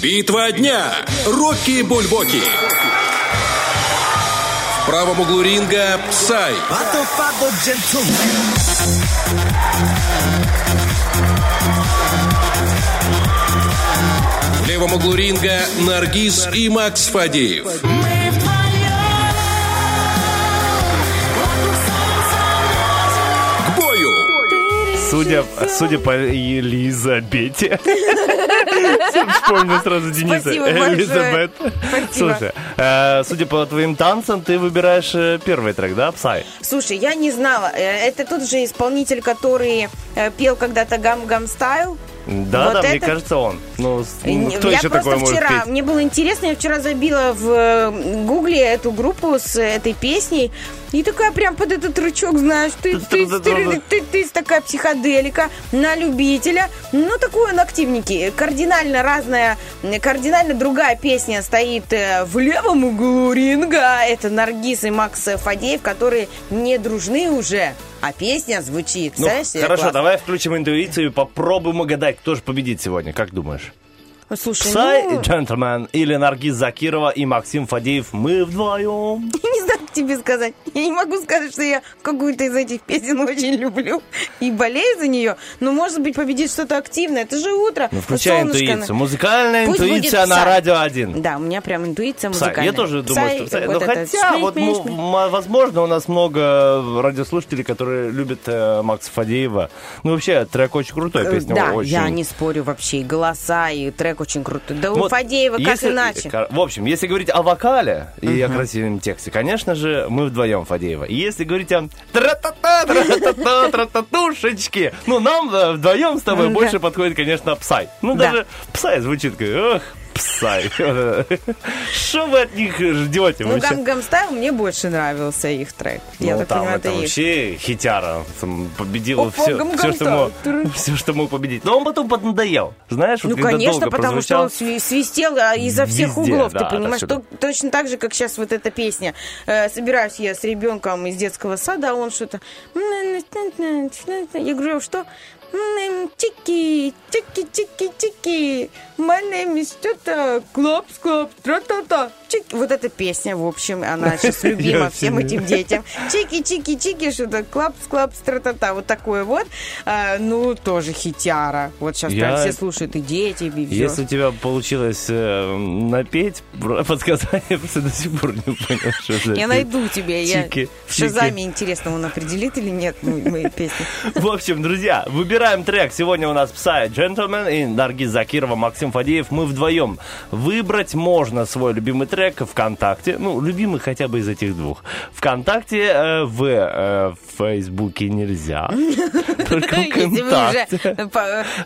Битва дня. Рокки Бульбоки. В правом углу ринга Psy. В левом углу ринга Наргиз и Макс Фадеев. Судя, судя по Елизабете. Вспомнил сразу Дениса. Спасибо. Элизабет. Слушай, э, судя по твоим танцам, ты выбираешь э, первый трек, да, Псай? Слушай, я не знала. Э, Это тот же исполнитель, который пел когда-то Гам-Гам Стайл. Да, Вот да, мне это- кажется, он. Ну, ну, я кто еще просто такой может вчера, петь? мне было интересно, я вчера забила в гугле эту группу с этой песней, и такая прям под этот рычок, знаешь, ты, ты, ты, ты, ты, такая психоделика на любителя, ну такой он активненький, кардинально разная, кардинально другая песня стоит э, в левом углу ринга, это Наргиз и Макс Фадеев, которые не дружны уже, а песня звучит, Ну, себе, хорошо, классно. давай включим интуицию и попробуем угадать, кто же победит сегодня. Как думаешь? Слушай, Псай, ну... джентльмен или Наргиз Закирова и Максим Фадеев. Мы вдвоем. Не знаю, тебе сказать. Я не могу сказать, что я какую-то из этих песен очень люблю и болею за нее. Но, может быть, победит что-то активное. Это же утро. Ну, включай солнышко. интуицию. Музыкальная Пусть интуиция на радио 1. Да, у меня прям интуиция музыкальная. Я тоже думаю, Псай, что Псай. вот Ну, это хотя, шмей, вот, шмей, ну, шмей. м- возможно, у нас много радиослушателей, которые любят э, Макса Фадеева. Ну, вообще, трек очень крутой, Э, песня Да, очень... я не спорю вообще. И голоса, и трек очень крутой. Да у Вот Фадеева как если- иначе. В общем, если говорить о вокале и о красивом тексте, конечно же, мы вдвоем Фадеева. И если говорить о тра-та-та, тра-та-та, тра-та-тушечки, ну, нам э, вдвоем с тобой больше подходит, конечно, Psy. Ну, Да. даже Psy звучит как, ох, Псай. Что вы от них ждете? Ну? Гам-Гам Стайл мне больше нравился их трек. Я Ну, так там понимаю, это вообще хитяра. Там победил Опа, все, что мог, все, что мог победить. Но он потом поднадоел. Знаешь, вот Ну, конечно, долго потому что он сви- свистел а, изо всех углов, ты понимаешь? точно так же, как сейчас вот эта песня. Э, собираюсь я с ребенком из детского сада, а он что-то... Я говорю, что? Чики, чики, чики, чики. Is что-то. Клопс, клопс, тра-та-та. Вот эта песня, в общем, она сейчас любима Я всем этим детям. Чики, чики, чики, что-то. Клапс, клапс, тра-та-та. Вот такое вот. А, ну, тоже хитяра. Вот сейчас прям Я- все слушают, и дети, и всё. Если у тебя получилось э, напеть, подсказать, я просто до сих пор не понял, что за Я найду тебе. Я Чики, в чики. Шазаме интересно, он определит или нет мои, мои песни. В общем, друзья, выбираем трек. Сегодня у нас Псай Джентльмен и Наргиз Закирова, Максим Фадеев. Мы вдвоем. Выбрать можно свой любимый трек ВКонтакте. Ну, любимый хотя бы из этих двух. ВКонтакте, э, в э, Фейсбуке нельзя. Только ВКонтакте.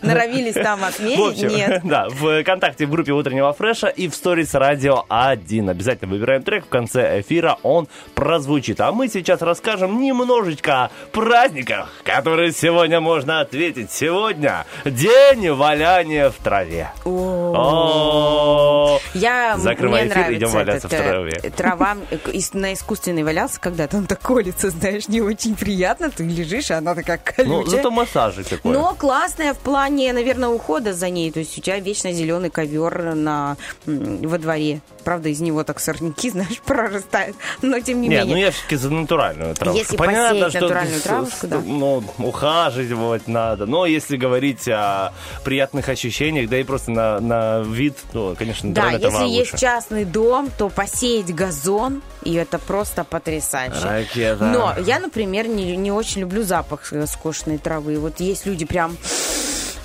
норовились там В отметить, нет. да, в ВКонтакте в группе Утреннего Фреша и в сторис Радио 1. Обязательно выбираем трек, в конце эфира он прозвучит. А мы сейчас расскажем немножечко о праздниках, которые сегодня можно ответить. Сегодня день валяния в траве. О, Я, Закрывай мне эфир, идем валяться в э, траве. Трава э, на искусственной валялся когда-то, он так колется, знаешь, не очень приятно. Ты лежишь, а она такая Ну, колючая. зато массажик такой. Но классная в плане, наверное, ухода за ней. То есть у тебя вечно зеленый ковер на, во дворе. Правда, из него так сорняки, знаешь, прорастают. Но тем не Не, менее. ну я все-таки за натуральную травушку. Если Понятно, посеять что натуральную травушку, да. ну, ухаживать надо. Но если говорить о приятных ощущениях, да и просто на, на вид, ну, конечно, Да, если есть лучше. частный дом, то посеять газон, и это просто потрясающе. Ракета. Но я, например, не, не очень люблю запах э, скошенной травы. Вот есть люди прям...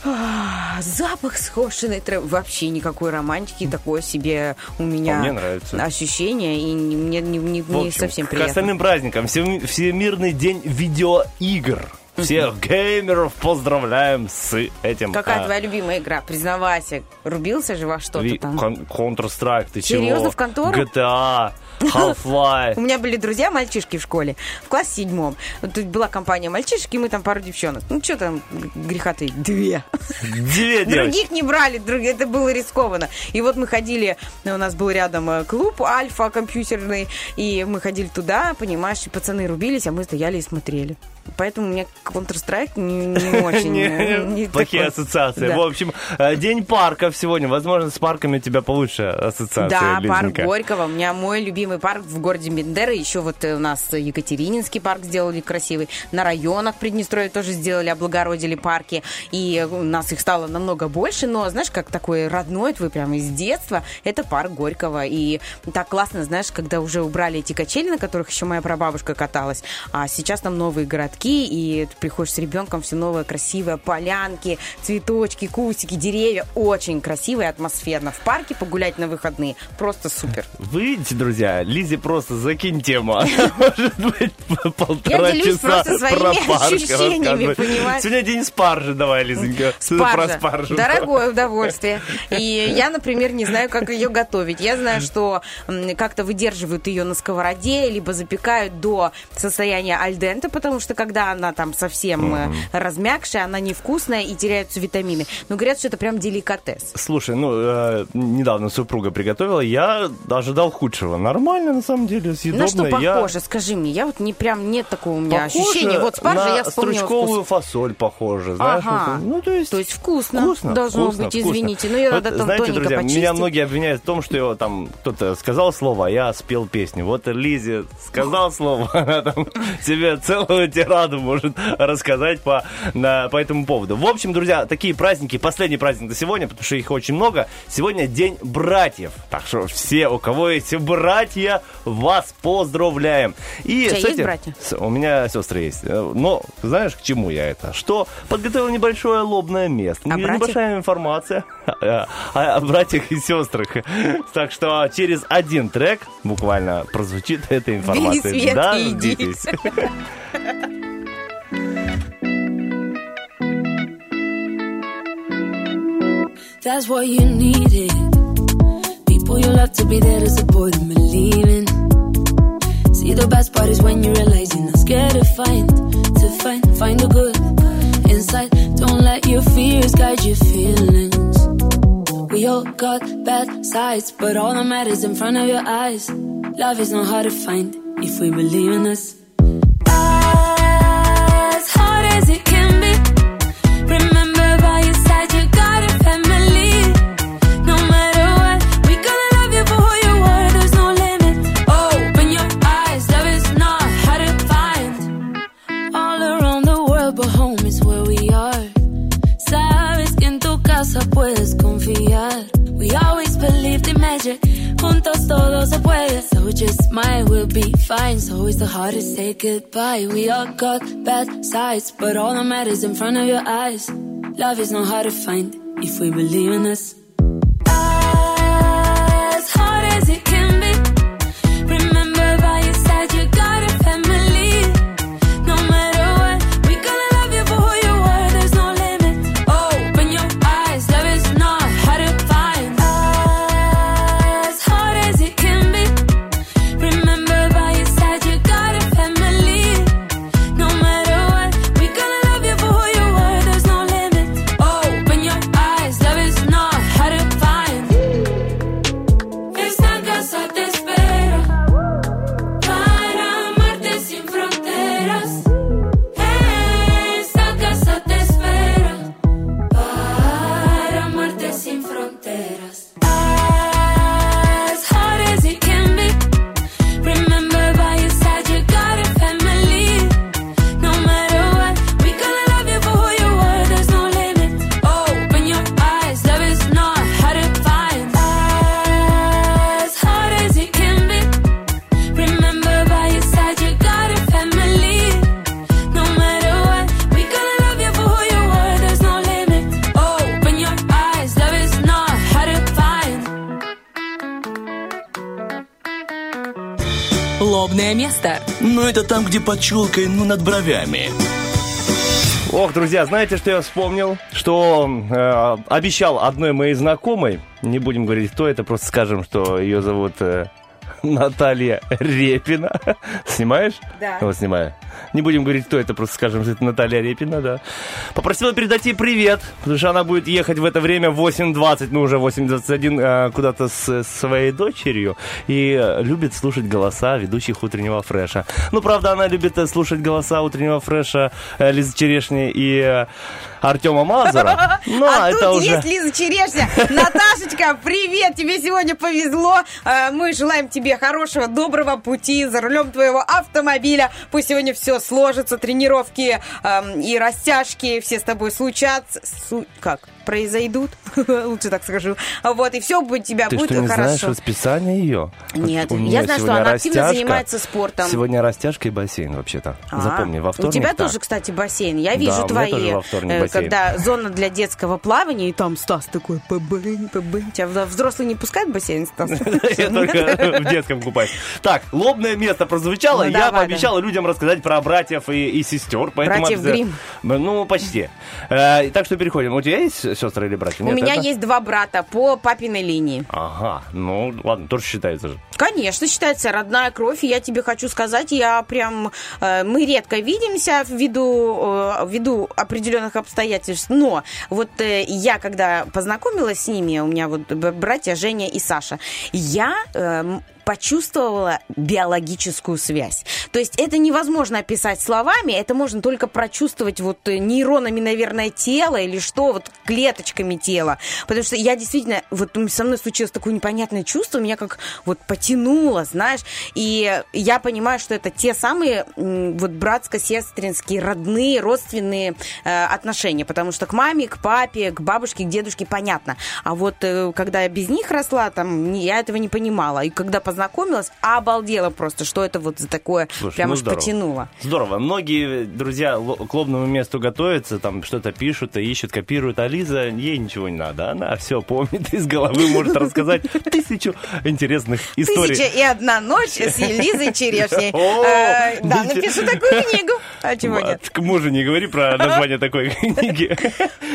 «А, Запах скошенной травы. Вообще никакой романтики, такое себе у меня А мне нравится. ощущение, и не- мне не, не- В не общем, совсем к приятно. остальным праздникам Всем- Всемирный день видеоигр. Всех геймеров поздравляем с этим. Какая а, твоя любимая игра? Признавайся, рубился же во что-то там. Counter-Strike, ты Серьезно, чего? в контору? GTA. Half-Life. У меня были друзья, мальчишки в школе, в классе седьмом. Тут была компания мальчишек, и мы там пару девчонок. Ну, что там греха ты? Две. Две. Других не брали, это было рискованно. И вот мы ходили, у нас был рядом э, клуб Альфа компьютерный, и мы ходили туда, понимаешь, и пацаны рубились, а мы стояли и смотрели. Поэтому мне Counter-Strike не, не очень... Э, Плохие ассоциации. В общем, э, день парков сегодня. Возможно, с парками у тебя получше ассоциация, Да, парк. Горького. У меня мой любимый парк в городе Бендера. Еще вот э, у нас Екатерининский парк сделали красивый. На районах Приднестровья тоже сделали, облагородили парки. И у нас их стало намного больше. Но, знаешь, как такой родной твой прямо из детства, это парк Горького. И так классно, знаешь, когда уже убрали эти качели, на которых еще моя прабабушка каталась. А сейчас там новые городки, и ты приходишь с ребенком, все новое, красивое, полянки, цветочки, кустики, деревья. Очень красиво и атмосферно. В парке погулять на выходные. Просто супер. Вы видите, друзья, Лизе просто закинь тему. Она, Может быть, полтора Я делюсь часа просто своими про ощущениями, понимаешь? Сегодня день спаржи, давай, Лизонька. Про Спаржа. спаржу. Дорогое удовольствие. И я, например, не знаю, как ее готовить. Я знаю, что как-то выдерживают ее на сковороде, либо запекают до состояния альдента, потому что когда она там совсем э, размякшая, она невкусная и теряются витамины. Но говорят, что это прям деликатес. Слушай, ну, э, недавно супруга приготовила, я ожидал худшего. Нормально, на самом деле, съедобно. На что Я- похоже, скажи мне. Я вот не прям нет такого у меня Похоже ощущения. Вот спаржа, на я вспомнила стручковую вкус. фасоль похоже, знаешь. Ага. Ну, то есть... То есть вкусно, Вкусно, должно вкусно, быть, вкусно. извините. Но ее Вот, надо там знаете, тоненько друзья, почистить. меня многие обвиняют в том, что я, там кто-то сказал слово, а я спел песню. Вот Лизе сказал слово, она там себе целую тираду может рассказать по, на, по этому поводу. В общем, друзья, такие праздники, последний праздник на сегодня, потому что их очень много. Сегодня День братьев. Так что все, у кого есть братья, вас поздравляем. И У тебя с есть братья? У меня сестры есть. Э, Но знаешь, к чему я это? Что подготовил небольшое лобное место. А? Небольшая информация о, о- о братьях и сестрах. Так что через один трек буквально прозвучит эта информация. свет Да, иди. ждитесь. That's what you needed. People you love to be there to support and believe in. See the best part is when you realize you're not scared to find, to find, find the good inside. Don't let your fears guide your feelings. We all got bad sides, but all that matters in front of your eyes. Love is not hard to find if we believe in us. As hard as it can be. In. Juntos todo se puede. So just smile, we'll be fine. So it's the hardest to say goodbye. We all got bad sides, but all that matters in front of your eyes. Love is not hard to find if we believe in us. Где под челкой, ну, над бровями. Ох, друзья, знаете, что я вспомнил? Что э, обещал одной моей знакомой, не будем говорить, кто это, просто скажем, что ее зовут э, Наталья Репина. Снимаешь? Да. Вот снимаю. Не будем говорить, кто это, просто скажем, это Наталья Репина, да. Попросила передать ей привет, потому что она будет ехать в это время в 8.20, ну уже 8.21, э, куда-то с своей дочерью. И э, любит слушать голоса ведущих утреннего фреша. Ну, правда, она любит э, слушать голоса утреннего фреша э, Лизы Черешни и Артема Мазура. Ну, а это тут уже... есть Лиза Черешня. Наташечка, привет, тебе сегодня повезло. Мы желаем тебе хорошего, доброго пути за рулем твоего автомобиля. Пусть сегодня все сложится, тренировки эм, и растяжки все с тобой случатся. Су- Как? Произойдут, лучше так скажу. Вот, и все у тебя Ты будет что, не знаешь хорошо. расписание ее? Нет, У я знаю, что она активно растяжка. занимается спортом. Сегодня растяжка и бассейн, вообще-то. А, Запомни, во вторник. У тебя да. тоже, кстати, бассейн. Я Да, вижу меня твои, тоже во вторник э, бассейн. когда зона для детского плавания, и там Стас такой, пбынь, пбынь. Тебя взрослые не пускают в бассейн, Стас? Я только в детском купаюсь. Так, лобное место прозвучало. Ну, Я пообещал людям рассказать про братьев и, сестер. Братьев Гримм. Ну, почти. Э, Так что переходим. У тебя есть сестры или братья? У Нет, меня это? есть два брата по папиной линии. Ага, ну ладно, тоже считается же. Конечно, считается родная кровь. И я тебе хочу сказать, я прям... э, мы редко видимся ввиду, э, ввиду определенных обстоятельств. Но вот э, я, когда познакомилась с ними, у меня вот братья Женя и Саша, я... почувствовала биологическую связь. То есть это невозможно описать словами, это можно только прочувствовать вот э, нейронами, наверное, тела или что, вот клеточками тела. Потому что я действительно, вот со мной случилось такое непонятное чувство, меня как вот потянуло, знаешь, и я понимаю, что это те самые вот братско-сестринские, родные, родственные э, отношения, потому что к маме, к папе, к бабушке, к дедушке понятно. А вот э, когда я без них росла, там, я этого не понимала. И когда познакомилась, обалдела просто, что это вот за такое Слушай, прям ну уж здорово. потянуло. Здорово. Многие друзья ло- к лобному месту готовятся, там что-то пишут, ищут, копируют. А Лиза, ей ничего не надо. Она все помнит из головы, может рассказать тысячу интересных историй. Тысяча и одна ночь с Лизой Черешней. Э, Да, напишу такую книгу. А чего нет? К мужу не говори про название такой книги.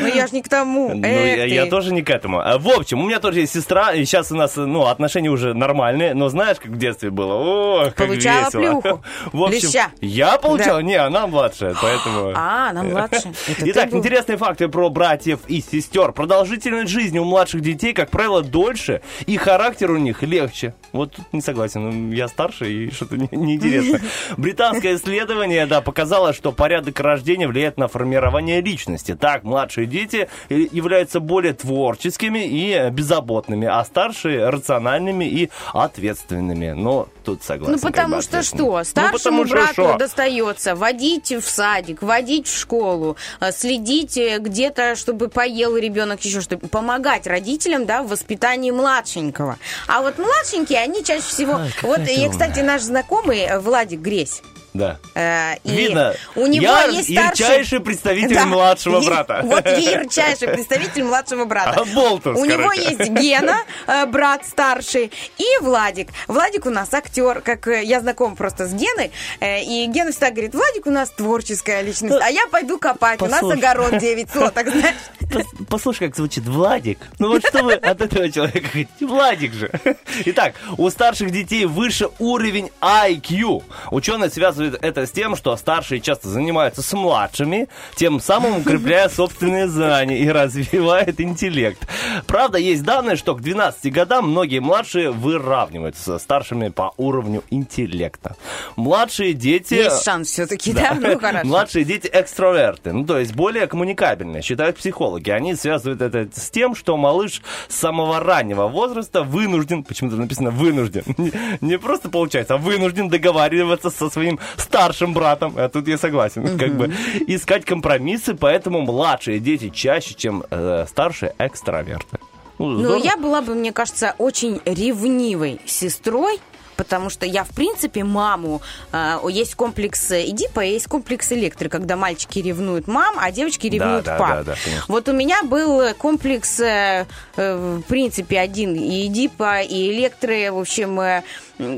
Ну я ж не к тому. Ну, я, тоже не к этому. А, В общем, у меня тоже есть сестра, и сейчас у нас, ну, отношения уже нормальные, но знаешь, как в детстве было? О, как Получала весело. плюху? В общем, Леща? я получал? Да. Не, она младшая, поэтому... А, она младше. Это Итак, был. интересные факты про братьев и сестер. Продолжительность жизни у младших детей, как правило, дольше, и характер у них легче. Вот тут не согласен. Я старше, и что-то не- неинтересно. Британское исследование, да, показало, что порядок рождения влияет на формирование личности. Так, младшие дети являются более творческими и беззаботными, а старшие рациональными и ответственными. Но тут согласен. Ну, как бы потому что что? Старшему Ну, потому что брату что? достается водить в садик, водить в школу, э, следить э, где-то, чтобы поел ребенок еще что-то, помогать родителям, да, в воспитании младшенького. А вот младшенькие, они чаще всего... Какая вот, и, кстати, наш знакомый э, Владик Гресь, Да. э, и Видно, у него я есть старший... ярчайший представитель Да, младшего брата. Вот ярчайший представитель младшего брата. А, болтус, У него короче. есть Гена, э, брат старший, и Владик. Владик у нас актер, как э, я знаком просто с Геной, э, и Гена всегда говорит, Владик у нас творческая личность, а я пойду копать, у нас Послушай. огород 9 соток, знаешь. Пос- Послушай, как звучит Владик. Ну вот что вы от этого человека хотите? Владик же. Итак, у старших детей выше уровень IQ. Ученые связывают это с тем, что старшие часто занимаются с младшими, тем самым укрепляя собственные знания и развивает интеллект. Правда, есть данные, что к 12 годам многие младшие выравниваются со старшими по уровню интеллекта. Младшие дети... Есть шанс все-таки, да? Ну, хорошо. Младшие дети экстраверты, ну, то есть более коммуникабельные, считают психологи. Они связывают это с тем, что малыш с самого раннего возраста вынужден, почему-то написано вынужден, не, не просто получается, а вынужден договариваться со своим старшим братом. А тут я согласен, как бы искать компромиссы, поэтому младшие дети чаще, чем э, старшие экстраверты. Ну, здорово. я была бы, мне кажется, очень ревнивой сестрой, потому что я, в принципе, маму... э, есть комплекс Эдипа, и есть комплекс Электры, когда мальчики ревнуют мам, а девочки ревнуют да, пап. да, да, конечно. вот у меня был комплекс, э, э, в принципе, один и Эдипа, и Электры. В общем, э,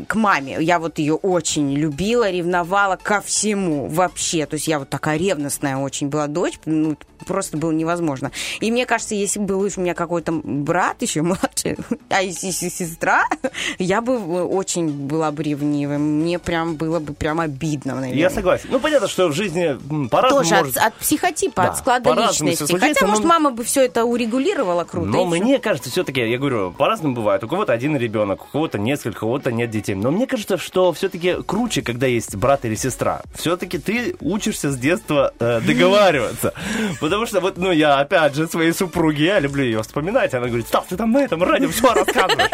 к маме. Я вот ее очень любила, ревновала ко всему вообще. То есть я вот такая ревностная очень была дочь, ну, просто было невозможно. И мне кажется, если был у меня какой-то брат еще младший, а если сестра, я бы очень была бы ревнивой. Мне прям было бы прям обидно, наверное. Я согласен. Ну, понятно, что в жизни по-разному Тоже может... от, от психотипа, Да, от склада личности. Хотя, может, но- мама бы все это урегулировала круто. Но мне кажется, все-таки, я говорю, по-разному бывает. У кого-то один ребенок, у кого-то несколько, у кого-то нет детей. Но мне кажется, что все-таки круче, когда есть брат или сестра. Все-таки ты учишься с детства э, договариваться. Потому что вот, ну, я опять же своей супруге, я люблю ее вспоминать. Она говорит, Став, ты там на этом радио все рассказываешь.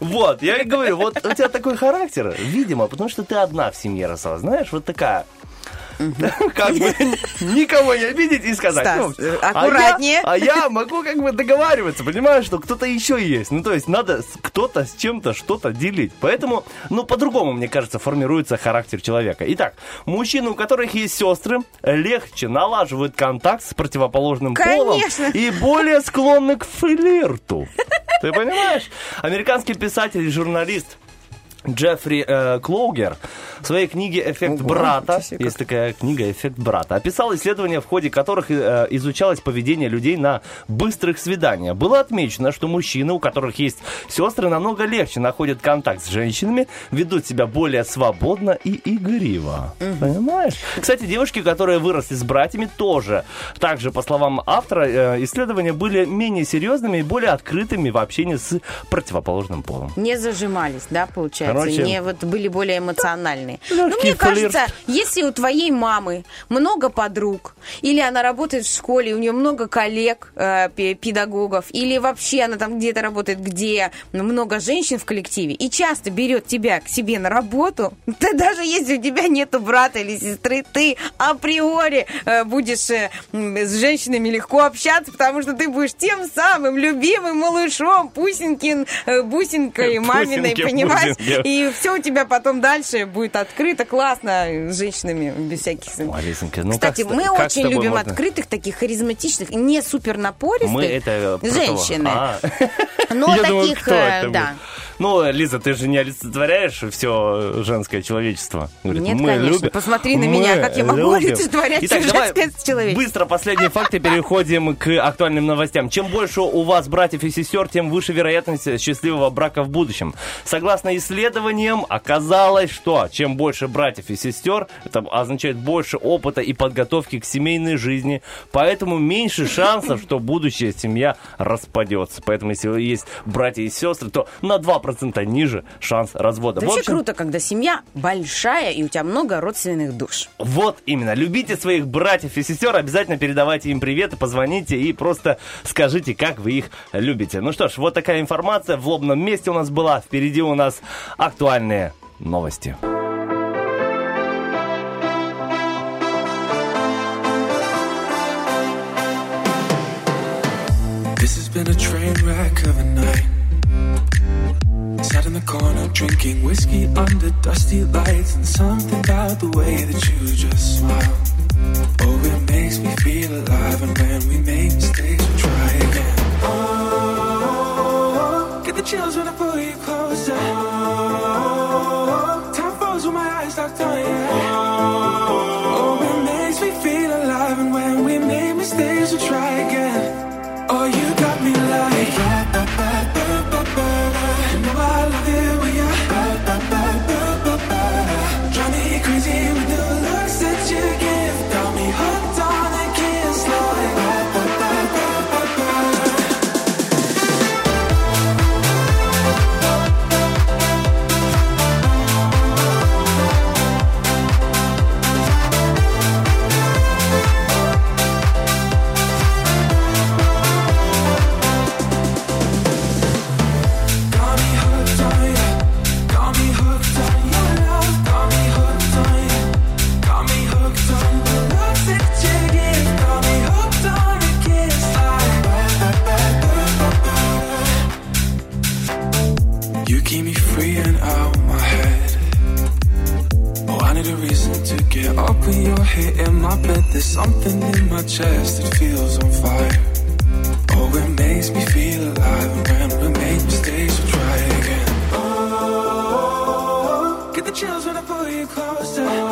Вот, я и говорю, вот у тебя такой характер, видимо, потому что ты одна в семье росла, знаешь, вот такая. Как бы никого не обидеть и сказать. Стас, ну, э, а я- аккуратнее. А я могу как бы договариваться, понимаешь, что кто-то еще есть. Ну, то есть надо кто-то с чем-то что-то делить. Поэтому, ну, по-другому, мне кажется, формируется характер человека. Итак, мужчины, у которых есть сестры, легче налаживают контакт с противоположным полом Конечно. и более склонны к флирту. Ты понимаешь? Американский писатель и журналист Джеффри э, Клоугер в своей книге «Эффект Ого, брата», есть такая книга «Эффект брата», описал исследования, в ходе которых э, изучалось поведение людей на быстрых свиданиях. Было отмечено, что мужчины, у которых есть сестры, намного легче находят контакт с женщинами, ведут себя более свободно и игриво. Понимаешь? Кстати, девушки, которые выросли с братьями, тоже, также, по словам автора, э, исследования были менее серьезными и более открытыми в общении с противоположным полом. Не зажимались, да, получается? Короче, не вот были более эмоциональные. Ну, легкий мне флирт. кажется, если у твоей мамы много подруг, или она работает в школе, у нее много коллег, э, пе- педагогов, или вообще она там где-то работает, где много женщин в коллективе, и часто берет тебя к себе на работу, ты даже если у тебя нету брата или сестры, ты априори э, будешь э, с женщинами легко общаться, потому что ты будешь тем самым любимым малышом, пусенькин, э, бусинкой маминой, понимаешь? И все у тебя потом дальше будет открыто, классно, с женщинами, без всяких... Ой, Лизонька, ну Кстати, как мы как очень любим можно? открытых, таких харизматичных, не супер напористых Мы это кого? женщины. А. Но Я думал, таких, кто э, это да. будет? Ну, Лиза, ты же не олицетворяешь все женское человечество. Говорит, Нет, мы конечно. любим- Посмотри на меня, как я могу любим. олицетворять Итак, давай женское человечество. Быстро последние факты переходим к актуальным новостям. Чем больше у вас братьев и сестер, тем выше вероятность счастливого брака в будущем. Согласно исследованиям, оказалось, что чем больше братьев и сестер, это означает больше опыта и подготовки к семейной жизни, поэтому меньше шансов, что будущая семья распадется. Поэтому, если есть братья и сестры, то на 2% ниже шанс развода. В Вообще общем, круто, когда семья большая и у тебя много родственных душ. вот именно. Любите своих братьев и сестер, обязательно передавайте им привет, позвоните и просто скажите, как вы их любите. Ну что ж, вот такая информация в лобном месте у нас была. Впереди у нас актуальные новости. This has been a train wreck of a night. Sat in the corner drinking whiskey under dusty lights, and something about the way that you just smile. Oh, it makes me feel alive, and when we make mistakes, we try again. Oh, get the chills when I pull you closer. tears will try. Up when your head in my bed. There's something in my chest that feels on fire. Oh, it makes me feel alive. And when we make mistakes, we'll try again. Oh, get the chills when I pull you closer.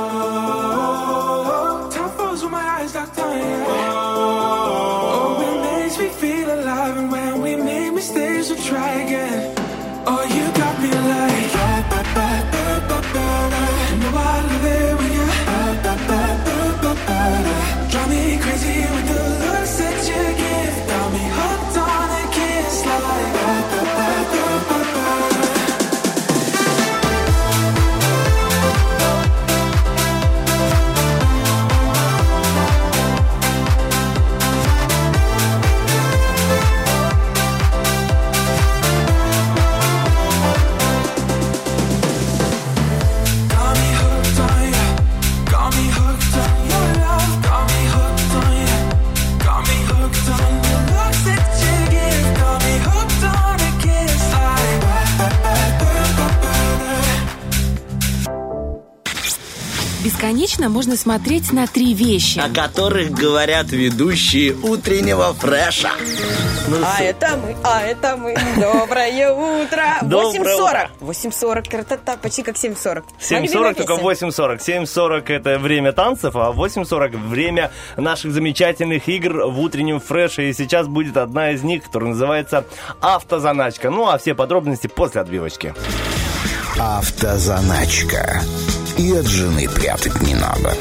Бесконечно можно смотреть на три вещи. О которых говорят ведущие утреннего фреша. Ну, А с- это мы, а это мы. Доброе утро. Доброе 8.40. 8.40, красота, почти как 7.40. Моя 7.40, любимая только песня. 8.40. 7.40 это время танцев, а 8.40 время наших замечательных игр в утреннем фреше. И сейчас будет одна из них, которая называется «Автозаначка». Ну, а все подробности после отбивочки. Автозаначка. И от жены прятать не надо.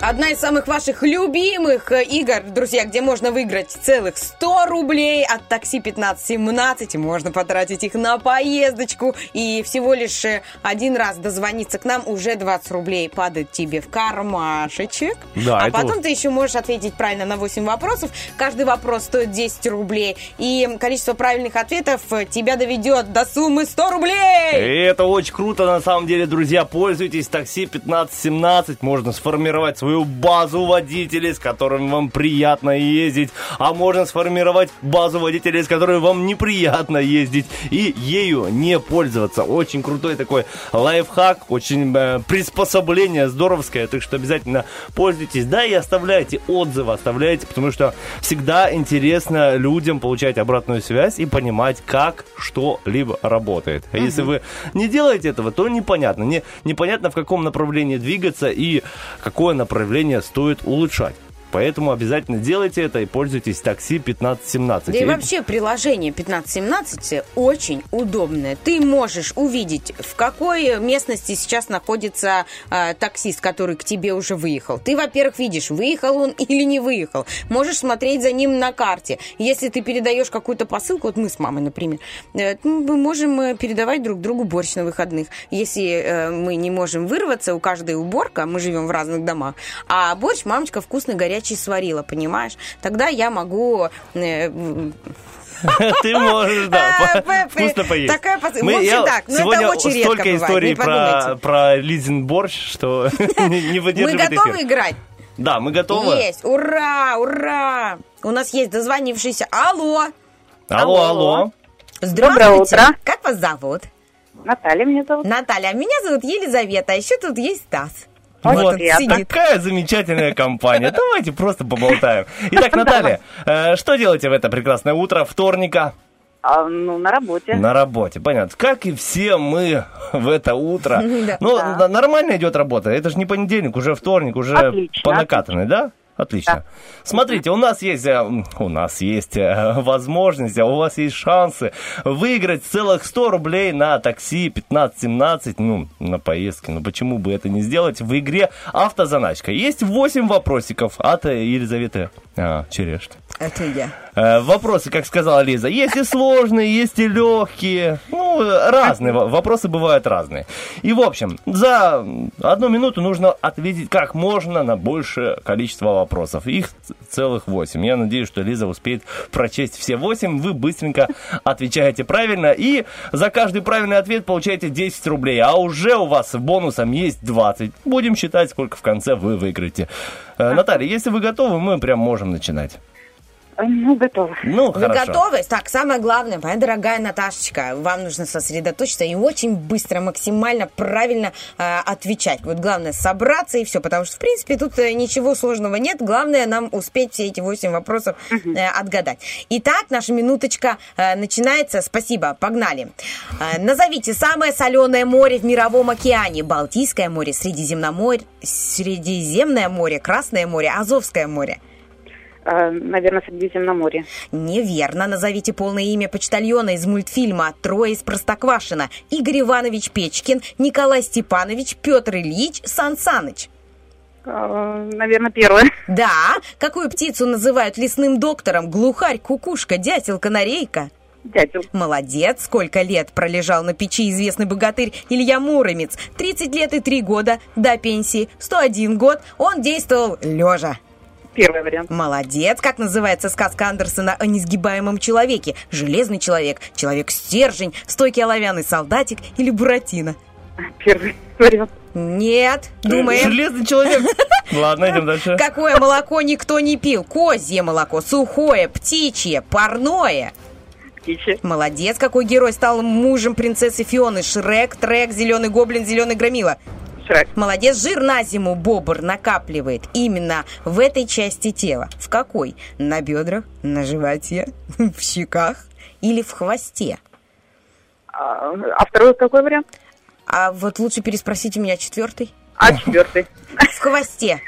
Одна из самых ваших любимых э, игр, друзья, где можно выиграть целых 100 рублей от такси 1517. И можно потратить их на поездочку. И всего лишь э, один раз дозвониться к нам, уже 20 рублей падает тебе в кармашечек. Да, а потом вот- ты еще можешь ответить правильно на 8 вопросов. Каждый вопрос стоит 10 рублей. И количество правильных ответов э, тебя доведет до суммы 100 рублей. И это очень круто, на самом деле, друзья. Пользуйтесь такси 1517. Можно сформировать свою базу водителей, с которыми вам приятно ездить. А можно сформировать базу водителей, с которыми вам неприятно ездить. И ею не пользоваться. Очень крутой такой лайфхак. Очень э, приспособление здоровское. Так что обязательно пользуйтесь. Да, и оставляйте отзывы. Оставляйте, потому что всегда интересно людям получать обратную связь и понимать, как что-либо работает. А если вы не делаете этого, то непонятно. Не, непонятно, в каком направлении двигаться и какое направление стоит улучшать. Поэтому обязательно делайте это и пользуйтесь такси 1517. Да и И- вообще приложение 1517 очень удобное. Ты можешь увидеть, в какой местности сейчас находится э, таксист, который к тебе уже выехал. Ты, во-первых, видишь, выехал он или не выехал. Можешь смотреть за ним на карте. Если ты передаешь какую-то посылку, вот мы с мамой, например, э, ну, мы можем э, передавать друг другу борщ на выходных. Если э, мы не можем вырваться, у каждой уборка, мы живем в разных домах, а борщ мамочка вкусный горячий сварила, понимаешь? Тогда я могу э, Ты можешь, да, по- п- вкусно поесть. такая пос- Мы- в общем, я- так, но это сегодня очень редко столько историй про, про Лизин борщ, что не не Мы выдерживает готовы играть? Да, мы готовы. Есть! Ура! Ура! У нас есть дозвонившийся. Алло! Алло, алло. Здравствуйте! Доброе утро. Как вас зовут? Наталья меня зовут. Наталья, а меня зовут Елизавета, а еще тут есть Стас. Вот приятно. такая замечательная компания. Давайте просто поболтаем. Итак, Наталья, э, что делаете в это прекрасное утро вторника? А, ну, на работе. На работе, понятно. Как и все мы в это утро. Ну, нормально идет работа. Это же не понедельник, уже вторник, уже по накатанной, да? Отлично. Смотрите, у нас есть, э, у нас есть э, возможность, а у вас есть шансы выиграть целых 100 рублей на такси 1517, ну, на поездке. Ну, почему бы это не сделать в игре «Автозаначка». Есть 8 вопросиков от э, Елизаветы а, Черешки. Это я. Э, Вопросы, как сказала Лиза, есть и сложные, есть и легкие. Ну, разные. во- Вопросы бывают разные. И, в общем, за одну минуту нужно ответить как можно на большее количество вопросов. Их целых восемь. Я надеюсь, что Лиза успеет прочесть все восемь. Вы быстренько отвечаете правильно. И за каждый правильный ответ получаете 10 рублей. А уже у вас бонусом есть 20. Будем считать, сколько в конце вы выиграете. Э, Наталья, если вы готовы, мы прям можем начинать. Ну, готова. Ну, Вы хорошо. готовы? Так, самое главное, моя дорогая Наташечка, вам нужно сосредоточиться и очень быстро, максимально правильно э, отвечать. Вот главное собраться и все, потому что, в принципе, тут э, ничего сложного нет. Главное нам успеть все эти восемь вопросов э, отгадать. Итак, наша минуточка э, начинается. Спасибо, погнали. Э, назовите самое соленое море в мировом океане. Балтийское море, Средиземноморье, Средиземное море, Красное море, Азовское море. А, наверное, Средиземноморье. Неверно. Назовите полное имя почтальона из мультфильма «Трое из Простоквашино». Игорь Иванович Печкин, Николай Степанович, Петр Ильич, Сан Саныч. А, наверное, первое. Да. Какую птицу называют лесным доктором? Глухарь, кукушка, дятел, канарейка? Дятел. Молодец. Сколько лет пролежал на печи известный богатырь Илья Муромец? 30 лет и 3 года до пенсии. 101 год. Он действовал лежа. Первый вариант. Молодец. Как называется сказка Андерсона о несгибаемом человеке? Железный человек, человек-стержень, стойкий оловянный солдатик или Буратино? Первый вариант. Нет, думаем. Железный человек. Ладно, идем дальше. Какое молоко никто не пил? Козье молоко, сухое, птичье, парное. Птичье. Молодец, какой герой стал мужем принцессы Фионы? Шрек, Трек, Зеленый Гоблин, Зеленый Громила. Шрек. Молодец, жир на зиму бобр накапливает именно в этой части тела. В какой? На бедрах, на животе, в щеках или в хвосте? А, а второй какой вариант? А вот лучше переспросить у меня четвертый. А четвертый? В хвосте.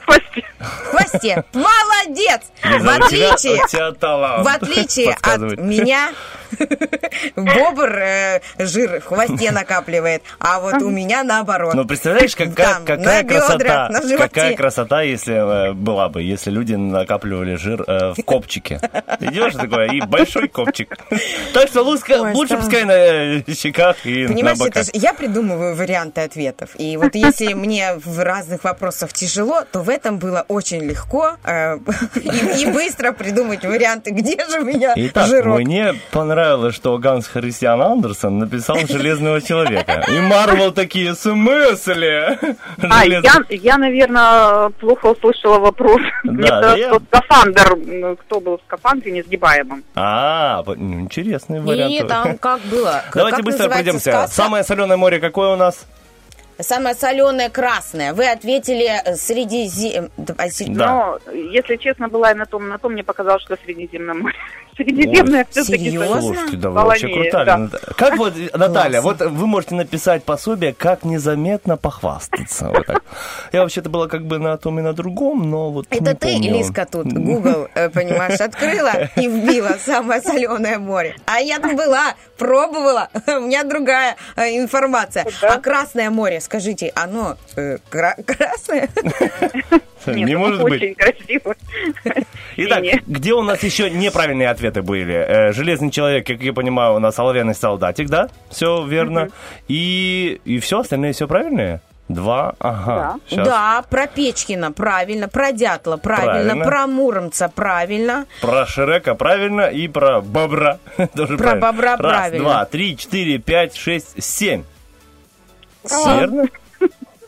В хвосте. В хвосте. Молодец! В тебя- отличие, у тебя талант в отличие от меня, бобр э, жир в хвосте накапливает, а вот у меня наоборот. Ну, представляешь, какая, Там, какая на бедрах, красота, на животе. какая красота, если э, была бы, если люди накапливали жир э, в копчике. Идешь такое, и большой копчик. Так что лучше, Ой, лучше пускай на э, щеках и Понимаешь, на это боках. ж- я придумываю варианты ответов. И вот если мне в разных вопросах тяжело, то в этом было очень легко э, и, и быстро придумать варианты, где же у меня Итак, жирок. мне понравилось, что Ганс Христиан Андерсон написал «Железного человека». И Марвел такие, в смысле? А, я, я, наверное, плохо услышала вопрос. Мне Да, я- скафандр, кто был в скафандре несгибаемым? А, интересный вариант. Не, там как было. Давайте как быстро пройдемся. сказка? Самое соленое море какое у нас? Самое соленое красное. Вы ответили э, среди зи- да, Да. Но, если честно, была и на том, на том мне показалось, что Средиземноморье. Средиземное все-таки? Слушайте, да вы вообще крутая. да. Как вот, Наталья, вот вы можете написать пособие, как незаметно похвастаться. Вот так. Я вообще-то была как бы на том и на другом, но вот Это не ты, помню. Лизка, тут Google, э, понимаешь, открыла и вбила самое соленое море. А я там была, пробовала, у меня другая э, информация. А Красное море, скажите, оно э, кра- красное? Нет, Не может быть. очень красиво. Итак, где у нас еще неправильные ответы были? Э, Железный человек, как я понимаю, у нас оловянный солдатик, да? Все верно. И, и все, остальные все правильные? Два, ага. Щас. Да, про Печкина правильно, про Дятла правильно, Правильно. про Муромца правильно. Про Шрека правильно и про бобра тоже Про правильно. бобра Раз, правильно. два, три, четыре, пять, шесть, семь. Семь. Верно?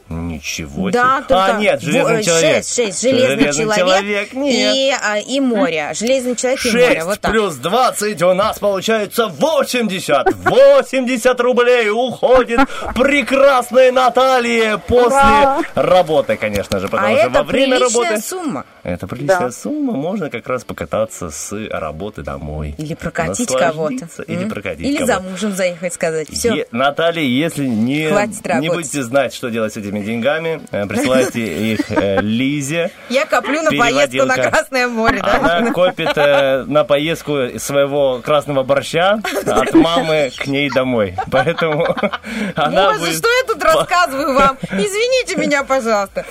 Ничего Да, себе. только А, нет, железный во- человек. Шесть, шесть. Железный, человек, нет. И, а, и море. Железный человек и море. 6 Вот так. плюс 20 у нас получается 80. 80 рублей уходит прекрасной Наталье после Ура! работы, конечно же, потому А что это во время приличная работы... сумма. Это приличная Да. сумма, можно как раз покататься с работы домой. Или прокатить кого-то. Или М? прокатить Или кого-то. за мужем заехать сказать. Все. Е- Наталья, если не, не будете знать, что делать с этими деньгами, э, присылайте их э, Лизе. Я коплю на поездку на. Красное море? Она копит э, на поездку своего красного борща от мамы к ней домой. Поэтому она Боже, что я тут рассказываю вам? Извините меня, пожалуйста.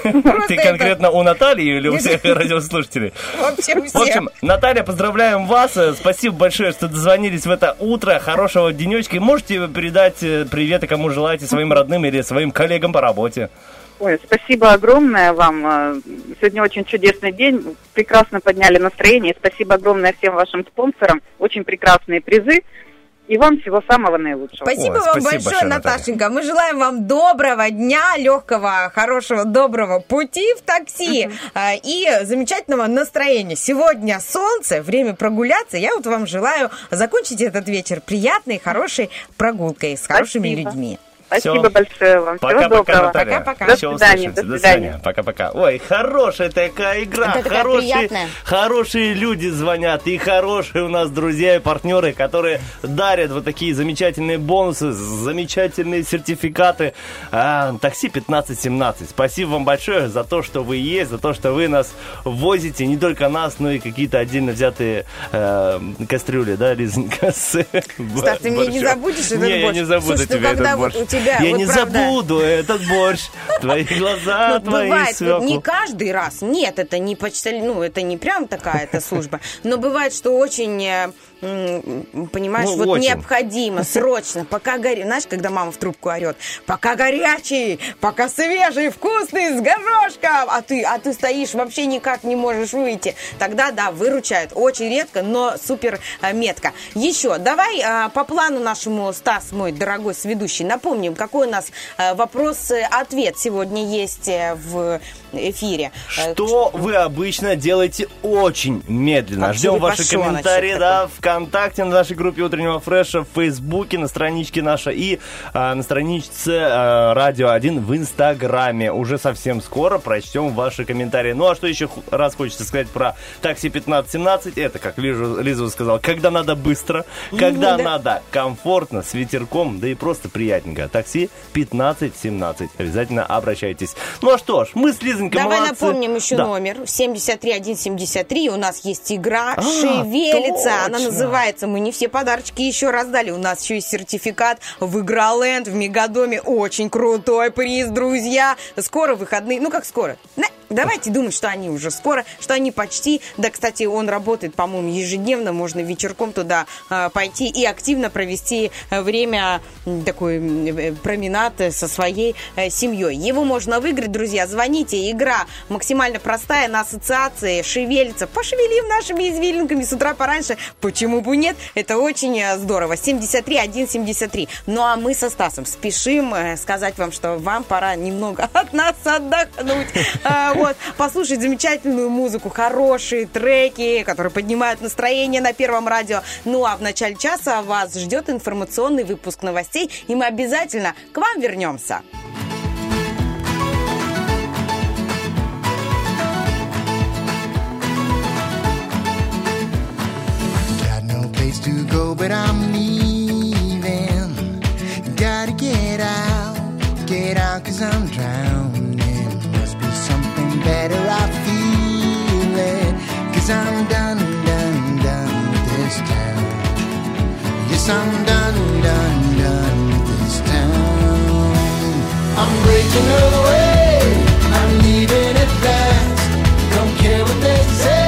Ты конкретно у Натальи или у всех радиослушателей? Вообще у В общем, всех. Наталья, поздравляем вас. Спасибо большое, что дозвонились в это утро. Хорошего денечка. И можете передать приветы, кому желаете, своим родным или своим коллегам по работе. Ой, спасибо огромное вам. Э, Сегодня очень чудесный день. Прекрасно подняли настроение. Спасибо огромное всем вашим спонсорам. Очень прекрасные призы. И вам всего самого наилучшего. Спасибо Ой, вам спасибо большое, большое, Наталья. Наташенька. Мы желаем вам доброго дня, легкого, хорошего, доброго пути в такси а, и замечательного настроения. Сегодня солнце, время прогуляться. Я вот вам желаю закончить этот вечер приятной, хорошей прогулкой с хорошими Спасибо. людьми. Спасибо большое вам. Всего Пока-пока, доброго. Наталья. До Еще свидания. услышимся. До До свидания. свидания. Пока-пока. Ой, хорошая такая игра. Это такая хорошие, приятная. хорошие люди звонят. И хорошие у нас друзья и партнеры, которые дарят вот такие замечательные бонусы, замечательные сертификаты. А, такси 1517. Спасибо вам большое за то, что вы есть, за то, что вы нас возите. Не только нас, но и какие-то отдельно взятые э, кастрюли, да, Лизонька? Стас, ты мне не забудешь этот не, я борщ? не забуду Слушай, ну когда этот борщ. Тебя, я вот не правда- забуду этот борщ. Твои глаза, Ну, твои бывает, вот не свеклу. каждый раз. Нет, это не почталь... ну, это не прям такая-то служба. Но бывает, что очень, э, понимаешь, Ну, вот очень. необходимо, срочно, пока горячий. Знаешь, когда мама в трубку орет, пока горячий, пока свежий, вкусный, с горошком, а ты, а ты стоишь, вообще никак не можешь выйти. Тогда, да, выручает. Очень редко, но супер э, метко. Еще, давай э, по плану нашему, Стас, мой дорогой сведущий, напомним, какой у нас э, вопрос-ответ сегодня есть в эфире. Э, Что вы обычно делаете очень медленно? Ждем ваши комментарии, да, ВКонтакте, на нашей группе Утреннего Фреша, в Фейсбуке, на страничке нашей и а, на страничке а, Радио 1 в Инстаграме. Уже совсем скоро прочтем ваши комментарии. Ну, а что еще раз хочется сказать про такси 1517? Это, как Лиза, Лиза сказал, когда надо быстро, когда да. надо комфортно, с ветерком, да и просто приятненько. Такси 1517. Обязательно обращайтесь. Ну, а что ж, мы с Лизонькой Давай молодцы. напомним еще Да. номер 73173. У нас есть игра А, «Шевелится». Она точно. называется. Мы не все подарочки еще раздали. У нас еще есть сертификат в Игроленд в Мегадоме. Очень крутой приз, друзья. Скоро выходные. Ну, как скоро? Давайте думать, что они уже скоро, что они почти. Да, кстати, он работает, по-моему, ежедневно. Можно вечерком туда э, пойти и активно провести э, время, такой э, променад э, со своей э, семьей. Его можно выиграть, друзья. Звоните. Игра максимально простая на ассоциации. Шевелится. Пошевелим нашими извилинками с утра пораньше. Почему бы нет? Это очень э, здорово. 73 173. Ну а мы со Стасом спешим э, сказать вам, что вам пора немного от нас отдохнуть. А, Вот, послушать замечательную музыку, хорошие треки, которые поднимают настроение на Первом радио. Ну а в начале часа вас ждет информационный выпуск новостей, и мы обязательно к вам вернемся. To go, but I'm leaving. Gotta get out, get out, cause I'm drowning. Must be something better, I feel it. Cause I'm done, done, done with this town. Yes, I'm done, done, done with this town. I'm breaking away, I'm leaving at last. Don't care what they say,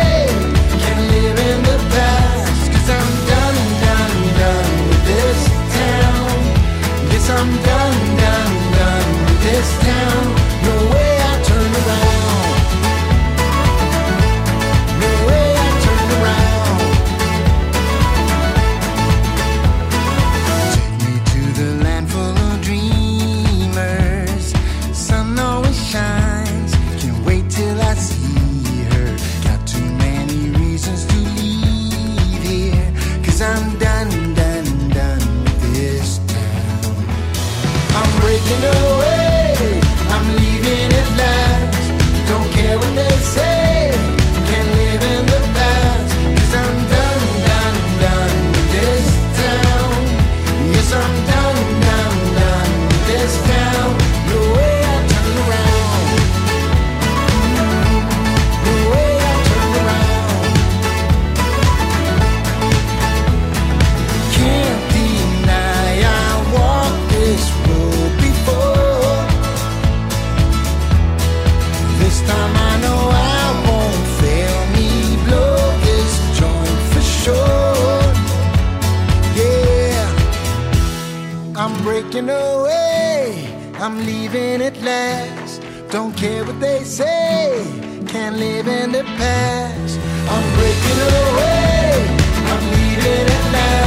I'm leaving at last. Don't care what they say. Can't live in the past. I'm breaking away. I'm leaving at last.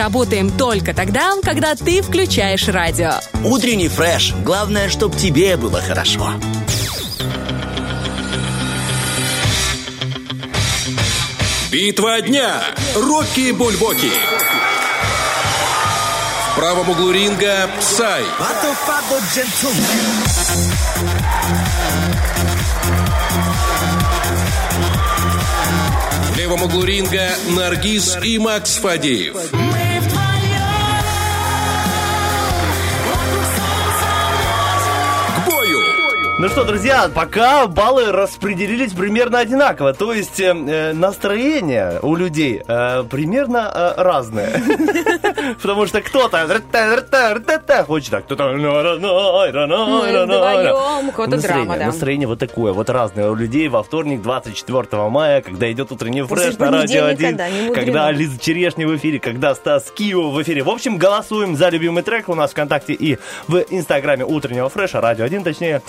Работаем только тогда, когда ты включаешь радио. Утренний фреш. Главное, чтобы тебе было хорошо. Битва дня. Рокки Бульбоки. В правом углу ринга Psy. В левом углу ринга Наргиз и Макс Фадеев. Ну что, друзья, пока баллы распределились примерно одинаково. То есть э, э, настроение у людей э, примерно э, разное. Потому что кто-то хочет так, кто-то Настроение, вот такое, вот разное у людей во вторник, 24 мая, когда идет утренний фреш на радио понедельника, 1, да, не мудрено. когда Лиза Черешня в эфире, когда Стас Кио в эфире. В общем, голосуем за любимый трек у нас ВКонтакте и в Инстаграме утреннего фреша, радио 1 точнее.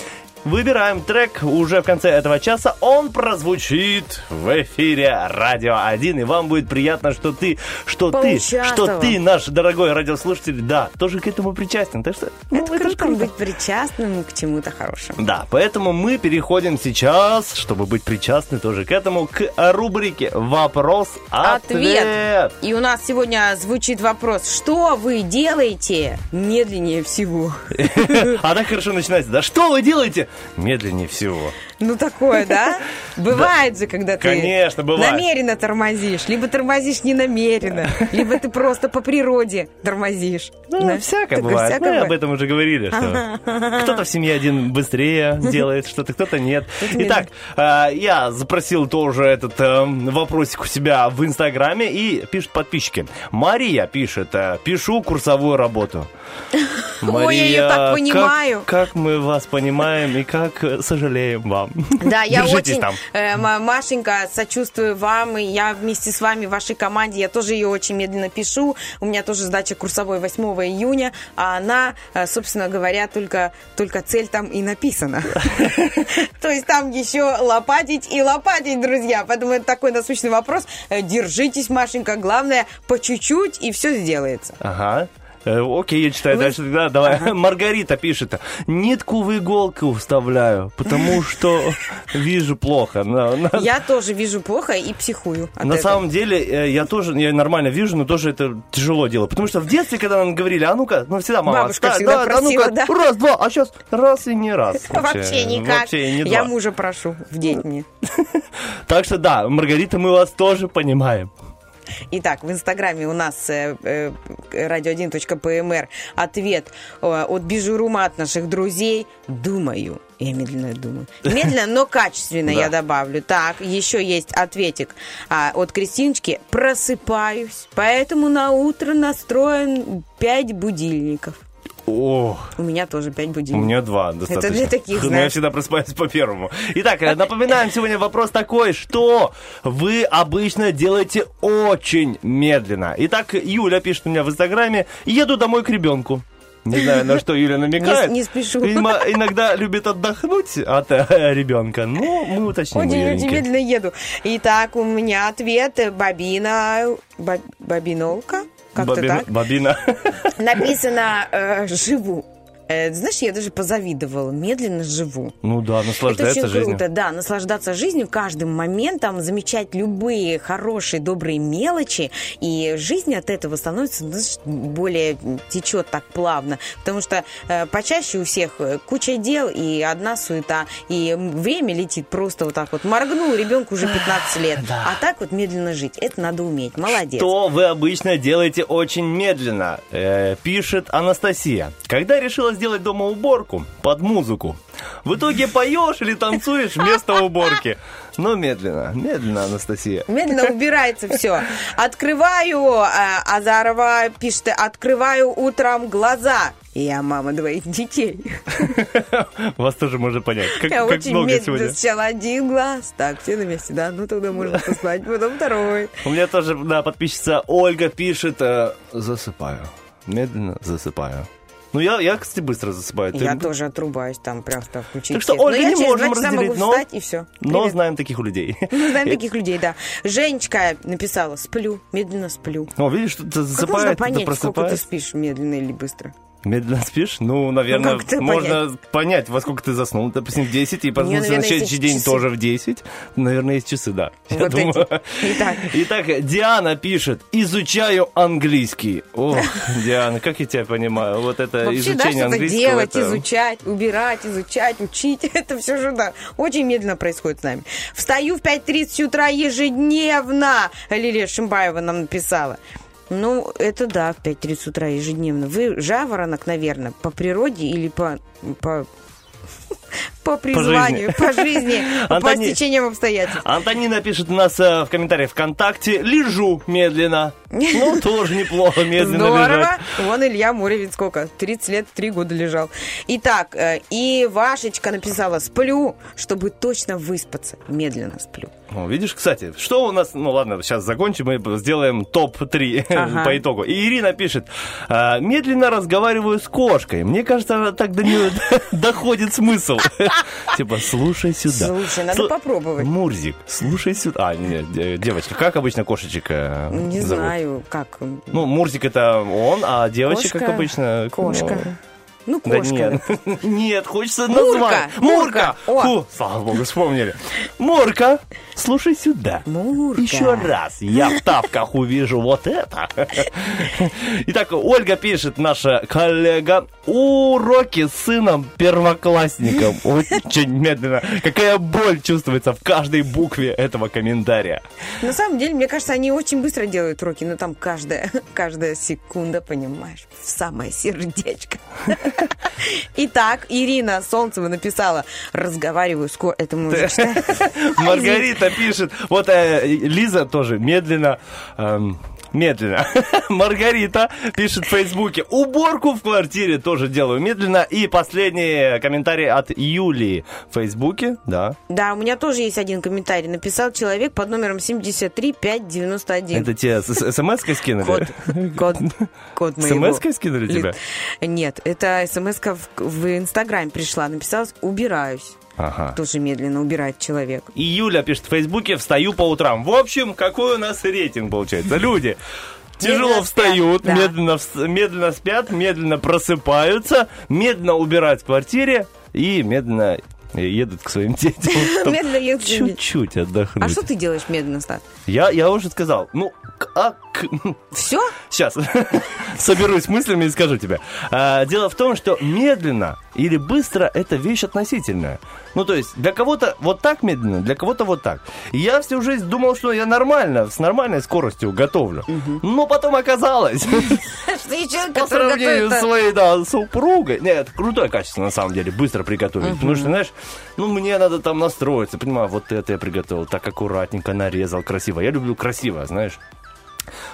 Выбираем трек уже в конце этого часа. Он прозвучит в эфире Радио 1. И вам будет приятно, что ты, что ты, что ты, наш дорогой радиослушатель, да, тоже к этому причастен. Так что, ну, Это круто быть причастным к чему-то хорошему. да, поэтому мы переходим сейчас, чтобы быть причастны тоже к этому, к рубрике «Вопрос-ответ». И у нас сегодня звучит вопрос, что вы делаете медленнее всего? А так хорошо начинается, да? Что вы делаете? Медленнее всего. Ну, такое, да? Бывает же, когда ты Конечно, бывает. намеренно тормозишь, либо тормозишь не намеренно, либо ты просто по природе тормозишь. Ну, всякое бывает. Мы об этом уже говорили, что кто-то в семье один быстрее делает что-то, кто-то нет. Итак, э, я запросил тоже этот э, вопросик у себя в Инстаграме и пишут подписчики. Мария пишет, э, пишу курсовую работу. Ой, я её так как- понимаю. Как, мы вас понимаем и как э, сожалеем вам. Да, я Держитесь очень, там. э, Машенька, сочувствую вам, и я вместе с вами в вашей команде, я тоже ее очень медленно пишу, у меня тоже сдача курсовой 8 июня, а она, э, собственно говоря, только, только цель там и написана. То есть там еще лопатить и лопатить, друзья, поэтому это такой насущный вопрос. Э, Держитесь, Машенька, главное, по чуть-чуть, и все сделается. Ага. Э, Окей, я читаю дальше тогда. Давай. Маргарита пишет. Нитку в иголку вставляю, потому что вижу плохо. Я тоже вижу плохо и психую. на самом деле, э, я тоже я нормально вижу, но тоже это тяжело делать. Потому что в детстве, когда нам говорили, а ну-ка, ну всегда мама, Бабушка «Да, всегда да, да, просила, ну-ка, да. раз, два, а сейчас раз и не раз. Вообще никак. Я мужа прошу в день мне. Так что да, Маргарита, мы вас тоже понимаем. Итак, в Инстаграме у нас э, э, radio1.pmr ответ э, от Бижурума от наших друзей. Думаю. Я медленно думаю. Медленно, но качественно, я добавлю. Так, еще есть ответик а, от Кристиночки. Просыпаюсь, поэтому на утро настроен 5 будильников. О, У меня тоже 5 у будильников. меня два достаточно. Это для таких, Но я знаешь. всегда просыпаюсь по первому. Итак, э, напоминаем сегодня вопрос такой, что вы обычно делаете очень медленно. Итак, Юля пишет у меня в Инстаграме, еду домой к ребенку. Не знаю, на что Юля намекает. Не- не спешу. Видимо, иногда любит отдохнуть от э, ребенка. Но мы уточним. у Очень, медленно еду. Итак, у меня ответ э, Бабина... Ба- Бабинолка? Как-то Бобина- так. Бобина. Написано э, «живу». Э, знаешь, я даже позавидовала. Медленно живу. Ну да, Это наслаждается очень жизнью. круто, да, наслаждаться жизнью каждым моментом, замечать любые хорошие, добрые мелочи, и жизнь от этого становится ну, знаешь, более течет так плавно, потому что э, почаще у всех э, куча дел и одна суета, и время летит просто вот так вот. Моргнул ребенку уже 15 лет, а так вот медленно жить, это надо уметь, молодец. Что вы обычно делаете очень медленно? Э, пишет Анастасия. Когда решила сделать дома уборку под музыку, в итоге поешь или танцуешь вместо уборки. Но медленно, медленно, Анастасия. Медленно убирается все. Открываю, э, Азарова пишет, открываю утром глаза. Я мама двоих детей. Вас тоже можно понять. Как, Я как очень много медленно. сегодня. Сначала один глаз. Так, все на месте, да? Ну, тогда можно поспать. Потом второй. У меня тоже, да, подписчица Ольга пишет, э, засыпаю. Медленно засыпаю. Ну, я, я, кстати, быстро засыпаю. Ты- Я тоже отрубаюсь там просто включить. Так что, свет. Ольга, Но я не через можем разделить, могу но- встать, и все. Но знаем таких людей. Мы знаем таких людей, да. Женечка написала, сплю, медленно сплю. О, видишь, что ты Как можно засыпает, понять, сколько ты спишь, медленно или быстро? Медленно спишь? Ну, наверное, Ну, можно понять? во сколько ты заснул. Допустим, в 10, и проснулся на следующий день часы. тоже в 10. Наверное, есть часы, да. Я Вот эти. думаю. Итак. Итак, Диана пишет, изучаю английский. Ох, Диана, как я тебя понимаю, вот это Вообще, да, изучение что-то английского. делать, это- изучать, убирать, изучать, учить. Это все же, да, очень медленно происходит с нами. Встаю в 5.30 утра ежедневно. Лилия Шимбаева нам написала. Ну, это да, в 5.30 утра ежедневно. Вы жаворонок, наверное, по природе или по... по по призванию, по жизни, по стечениям обстоятельств. Антонина пишет у нас э, в комментариях ВКонтакте «Лежу медленно». Ну, тоже неплохо медленно Здорово. Вон Илья Муровец сколько? 30 лет, 3 года лежал. Итак, э, и Вашечка написала «Сплю, чтобы точно выспаться». Медленно сплю. О, видишь, кстати, что у нас... Ну ладно, сейчас закончим и сделаем топ-3 Ага. по итогу. И Ирина пишет, «А, медленно разговариваю с кошкой. Мне кажется, так до нее доходит смысл. Типа, слушай сюда. Слушай, надо попробовать. Мурзик, слушай сюда. А, нет, де- девочка, как обычно кошечек э, Не знаю, как. Ну, Мурзик это он, а девочка, как обычно... Кошка. Ну, Ну, Да кошка. нет, нет, хочется назвать. Мурка. Мурка. Фу, слава богу, вспомнили. Мурка, слушай сюда. Мурка. Еще раз я в тапках увижу вот это. Итак, Ольга пишет, наша коллега, уроки с сыном первоклассником. Очень медленно. Какая боль чувствуется в каждой букве этого комментария. На самом деле, мне кажется, они очень быстро делают уроки, но там каждая, каждая секунда, понимаешь, в самое сердечко. Итак, Ирина Солнцева написала, разговариваю скоро, это мы. Маргарита пишет, вот э, Лиза тоже медленно, эм, медленно. Маргарита пишет в Фейсбуке, уборку в квартире тоже делаю медленно. И последний комментарий от Юлии в Фейсбуке, да. Да, у меня тоже есть один комментарий. Написал человек под номером 73591. Это тебе смс-кой скинули? Код, код, код моего. СМС-кой скинули тебя? Нет, это смс в, в Инстаграме пришла. Написалось «убираюсь». Ага. Тоже медленно убирает человек. И Юля пишет в Фейсбуке, встаю по утрам. В общем, какой у нас рейтинг получается? Люди тяжело Медленно встают, спят, да. медленно, медленно спят, медленно просыпаются, медленно убирают в квартире и медленно едут к своим детям. Медленно едут. Чуть-чуть отдохнуть. А что ты делаешь медленно, Стас? Я, я уже сказал. Ну, к- а, к- Все? Сейчас соберусь мыслями и скажу тебе. А, дело в том, что медленно или быстро это вещь относительная. Ну, то есть, для кого-то вот так медленно, для кого-то вот так. Я всю жизнь думал, что я нормально, с нормальной скоростью готовлю. Но потом оказалось, по сравнению с своей да, супругой. Нет, крутое качество, на самом деле, быстро приготовить. Потому что, знаешь, ну, мне надо там настроиться. Понимаю, вот это я приготовил, так аккуратненько нарезал, красиво. Я люблю красиво, знаешь.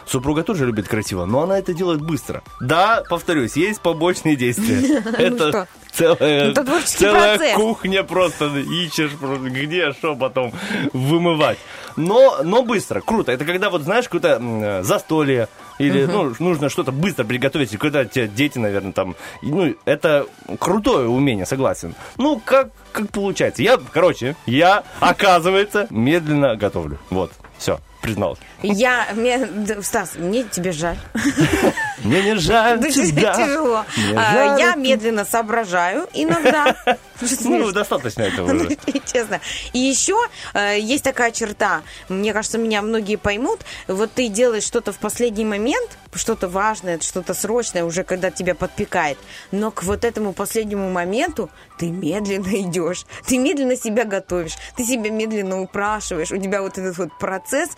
Супруга тоже любит красиво, но она это делает быстро. Да, повторюсь, есть побочные действия. Ну Это целая, процесс. кухня просто ищешь, где, что потом вымывать. Но, но быстро, круто. Это когда вот, знаешь, какое-то застолье, или ну, нужно что-то быстро приготовить, когда тебе дети, наверное, там. Ну, это крутое умение, согласен. Ну, как, как получается. Я, короче, я, оказывается, медленно готовлю. Вот, все, признал. Я, мне, Стас, мне тебе жаль. Мне не жаль тебя. Тяжело. А, Я медленно соображаю иногда. Ну, достаточно этого Ну, уже. Честно. И еще э, есть такая черта, мне кажется, меня многие поймут. Вот ты делаешь что-то в последний момент, что-то важное, что-то срочное, уже когда тебя подпекает. Но к вот этому последнему моменту ты медленно идешь, ты медленно себя готовишь, ты себя медленно упрашиваешь. У тебя вот этот вот процесс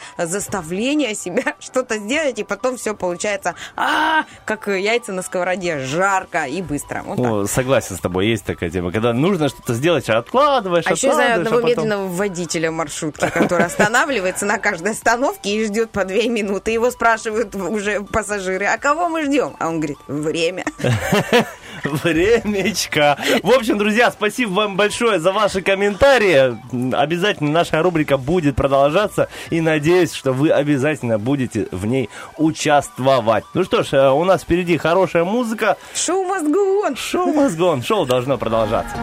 заставления себя что-то сделать, и потом все получается, а, как яйца на сковороде, жарко и быстро. Вот. О, согласен с тобой, есть такая тема. Когда нужно что-то сделать, а откладываешь, А еще знаю одного а потом... медленного водителя маршрутки, который останавливается на каждой остановке и ждет по две минуты. Его спрашивают уже пассажиры, а кого мы ждем? А он говорит, время. Времечко. В общем, друзья, спасибо вам большое за ваши комментарии. Обязательно наша рубрика будет продолжаться. И надеюсь, что вы обязательно будете в ней участвовать. Ну что ж, э, у нас впереди хорошая музыка. Шоу мозгон. Шоу мозгон. Шоу должно продолжаться.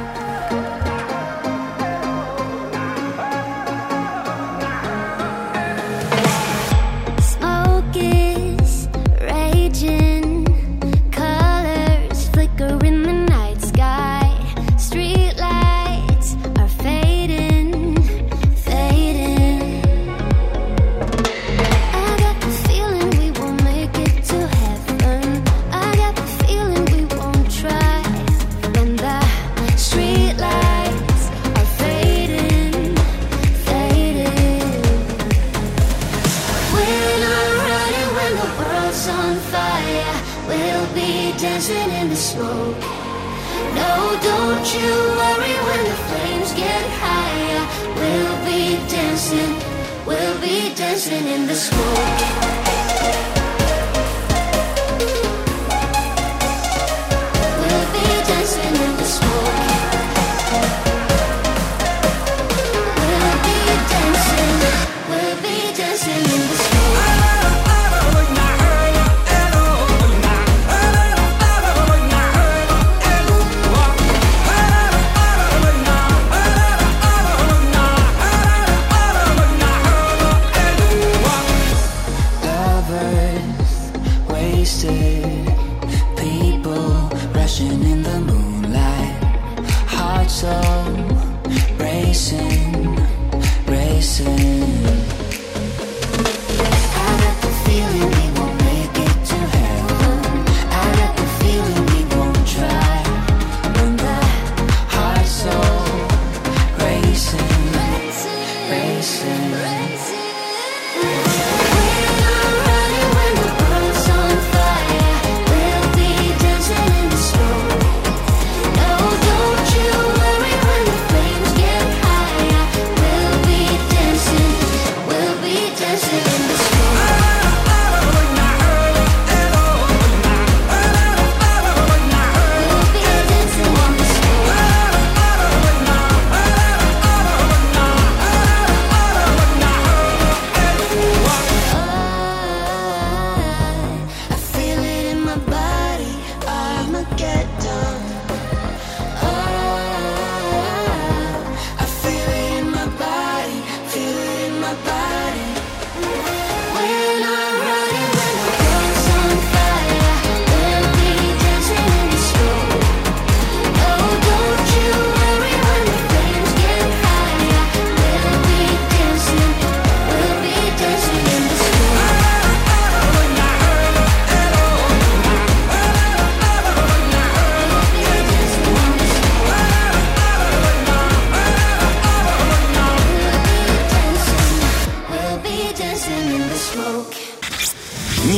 Smoke.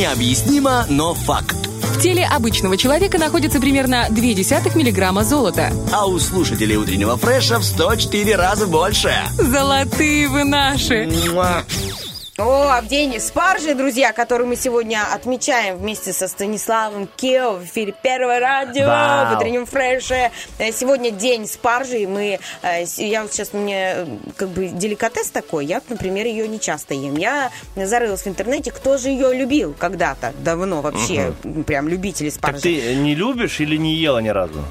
Необъяснимо, но факт. В теле обычного человека находится примерно 0,2 миллиграмма золота. А у слушателей утреннего фреша в 104 раза больше. Золотые вы наши. О, в день спаржи, друзья, который мы сегодня отмечаем вместе со Станиславом Кео в эфире Первого радио Вау. в утреннем фреше. Э, Сегодня день спаржи, и мы, э, я вот сейчас, мне э, как бы деликатес такой, я, например, ее не часто ем. Я зарылась в интернете, кто же ее любил когда-то, давно вообще, прям любители Так спаржи. ты не любишь или не ела ни разу?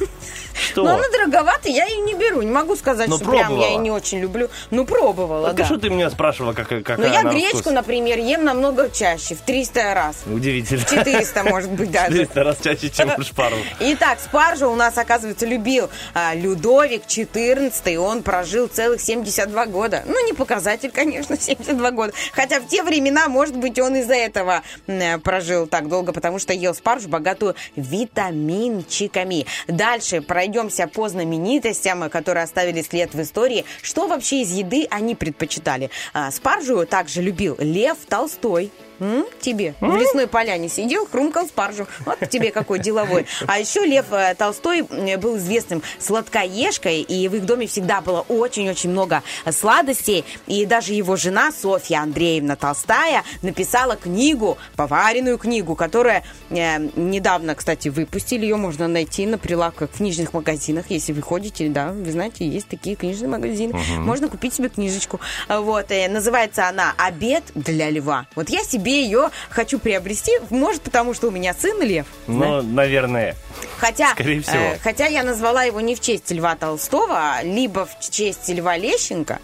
Что? Но она дороговатая, я ее не беру. Не могу сказать, Но что прям я пробовала. ее не очень люблю. Ну, пробовала, Так да. а что ты меня спрашивала, как, какая Но я гречку, вкус? например, ем намного чаще, в 300 раз. Удивительно. 400, может быть, даже. 400 раз чаще, чем шпару. Итак, спаржу у нас, оказывается, любил а, Людовик XIV. Он прожил целых 72 года. Ну, не показатель, конечно, 72 года. Хотя в те времена, может быть, он из-за этого м, прожил так долго, потому что ел спаржу, богатую витаминчиками. Дальше пройдемся по знаменитостям, которые оставили след в истории. Что вообще из еды они предпочитали? А, Спаржу также любил Лев Толстой. М? Тебе. В лесной поляне сидел, хрумкал спаржу. Вот тебе какой деловой. А еще Лев э, Толстой был известным сладкоежкой, и в их доме всегда было очень-очень много сладостей. И даже его жена Софья Андреевна Толстая написала книгу, поваренную книгу, которая э, недавно, кстати, выпустили. Ее можно найти на прилавках в книжных магазинах. Если вы ходите, да, вы знаете, есть такие книжные магазины. Мгм. Можно купить себе книжечку. Вот, э, называется она «Обед для льва». Вот я себе ее хочу приобрести, может, потому что у меня сын лев. Ну, наверное. Хотя, Скорее всего. э, хотя я назвала его не в честь Льва Толстого, а либо в честь Льва Лещенко.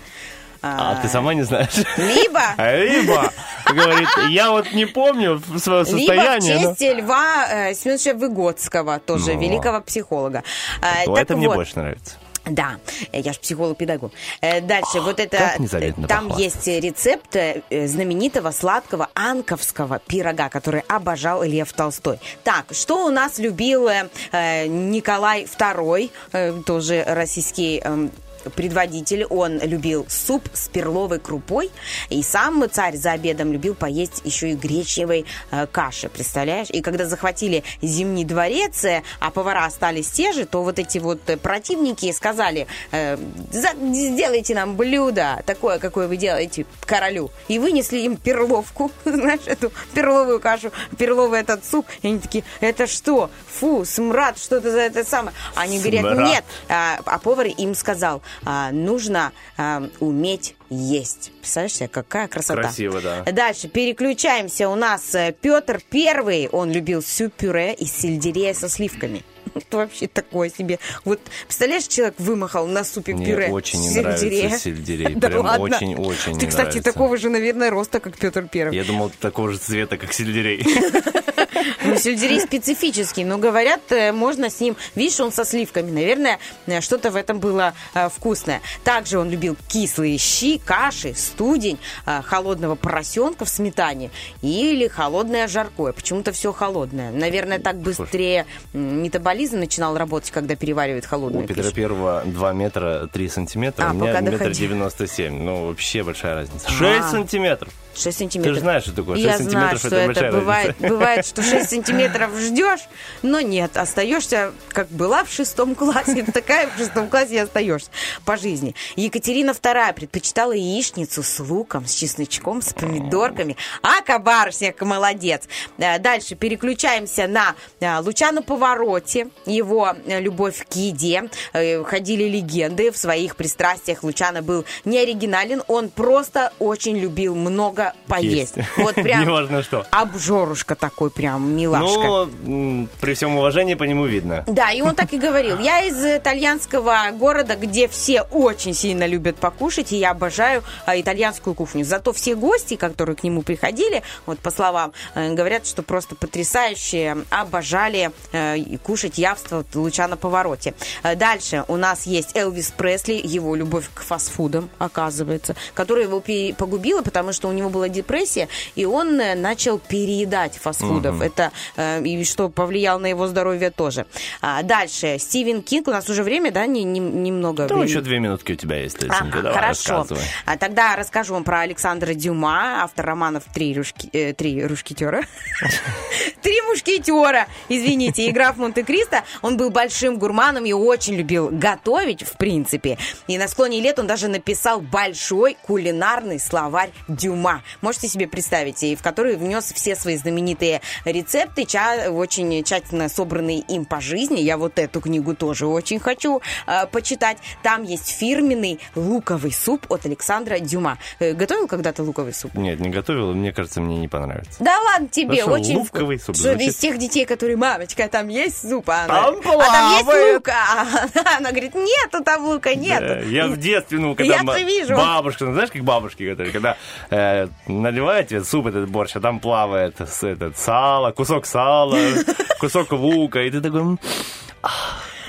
А ты сама не знаешь? Либо, Либо, говорит, я вот не помню свое либо в состояние. но- честь Льва э, Семеновича Выгодского, тоже Ну. великого психолога. Э, Вот это мне вот, больше нравится. Да, э, я же психолог-педагог. Э, Дальше, вот это... Там похвастаться. есть рецепт э, знаменитого сладкого анковского пирога, который обожал Лев Толстой. Так, что у нас любил Николай II, тоже российский эм, предводитель, он любил суп с перловой крупой, и сам царь за обедом любил поесть еще и гречневой э, каши, представляешь? И когда захватили Зимний дворец, э, а повара остались те же, то вот эти вот э, противники сказали, э, «За- сделайте нам блюдо такое, какое вы делаете королю. И вынесли им перловку, знаешь, эту перловую кашу, перловый этот суп. И они такие, это что? Фу, смрад, что это за это самое? Они говорят, нет, а, а повар им сказал, а, нужно а, уметь есть. Представляешь себе, какая красота. Красиво, да. Дальше переключаемся. У нас э, Петр Первый, он любил сюр-пюре из сельдерея со сливками. Это вообще такое себе. Вот, представляешь, человек вымахал на супе Мне пюре очень не сельдерея. нравится сельдерей. Да Прям ладно? очень-очень Ты, не кстати, нравится. такого же, наверное, роста, как Петр Первый. Я думал, такого же цвета, как сельдерей. Ну, сельдерей специфический, но говорят, э, можно с ним... Видишь, он со сливками. Наверное, э, что-то в этом было э, вкусное. Также он любил кислые щи, каши, студень, холодного поросенка в сметане или холодное жаркое. Почему-то все холодное. Наверное, так быстрее метаболизм начинал работать, когда переваривает У холодную Петра пищу. Первого 2 метра 3 сантиметра, А, у меня метр доходи. 97. Ну, вообще большая разница. А. 6 сантиметров. 6 Ты же знаешь, что такое. 6 Я знаю, что это бывает, разница. бывает, что 6 сантиметров ждешь, но нет, остаешься, как была в шестом классе, такая в шестом классе и остаешься по жизни. Екатерина II предпочитала яичницу с луком, с чесночком, с помидорками. А, кабарышник, молодец. Э, Дальше переключаемся на э, Лучано Повороте, его э, любовь к еде. Ходили легенды в своих пристрастиях. Лучано был не оригинален, он просто очень любил много поесть. Есть. Вот прям Неважно что. обжорушка такой прям, милашка. Ну, при всем уважении по нему видно. Да, и он так и говорил. Я из итальянского города, где все очень сильно любят покушать, и я обожаю а, итальянскую кухню. Зато все гости, которые к нему приходили, вот по словам, э, говорят, что просто потрясающие, обожали э, кушать явство луча на повороте. Э, Дальше у нас есть Элвис Пресли, его любовь к фастфудам, оказывается, которая его погубила, потому что у него была депрессия, и он э, начал переедать фастфудов. Мгм. Это э, и что повлияло на его здоровье тоже. А, дальше Стивен Кинг. У нас уже время, да, не, не- немного. Времени. еще две минутки у тебя есть, Ага, Лесенька. Давай, хорошо. А тогда расскажу вам про Александра Дюма, автор романов «Три, рушки, э, три рушкетера». «Три мушкетера», извините, и граф Монте-Кристо. Он был большим гурманом и очень любил готовить, в принципе. И на склоне лет он даже написал большой кулинарный словарь Дюма. Можете себе представить, и в который внес все свои знаменитые рецепты, ча- очень тщательно собранные им по жизни. Я вот эту книгу тоже очень хочу э, почитать. Там есть фирменный луковый суп от Александра Дюма. Э, готовил когда-то луковый суп? Нет, не готовил, мне кажется, мне не понравится. Да ладно тебе, Хорошо, очень... луковый суп Что, из тех детей, которые, мамочка, там есть суп, а, Там она- а там есть плавает. лука. А она говорит, нету там лука, нету. Да, я в детстве, ну, когда вижу. бабушка, ну, знаешь, как бабушки готовят, когда э, наливают тебе суп этот борщ, а там плавает этот, сало, кусок сала, кусок лука, и ты такой...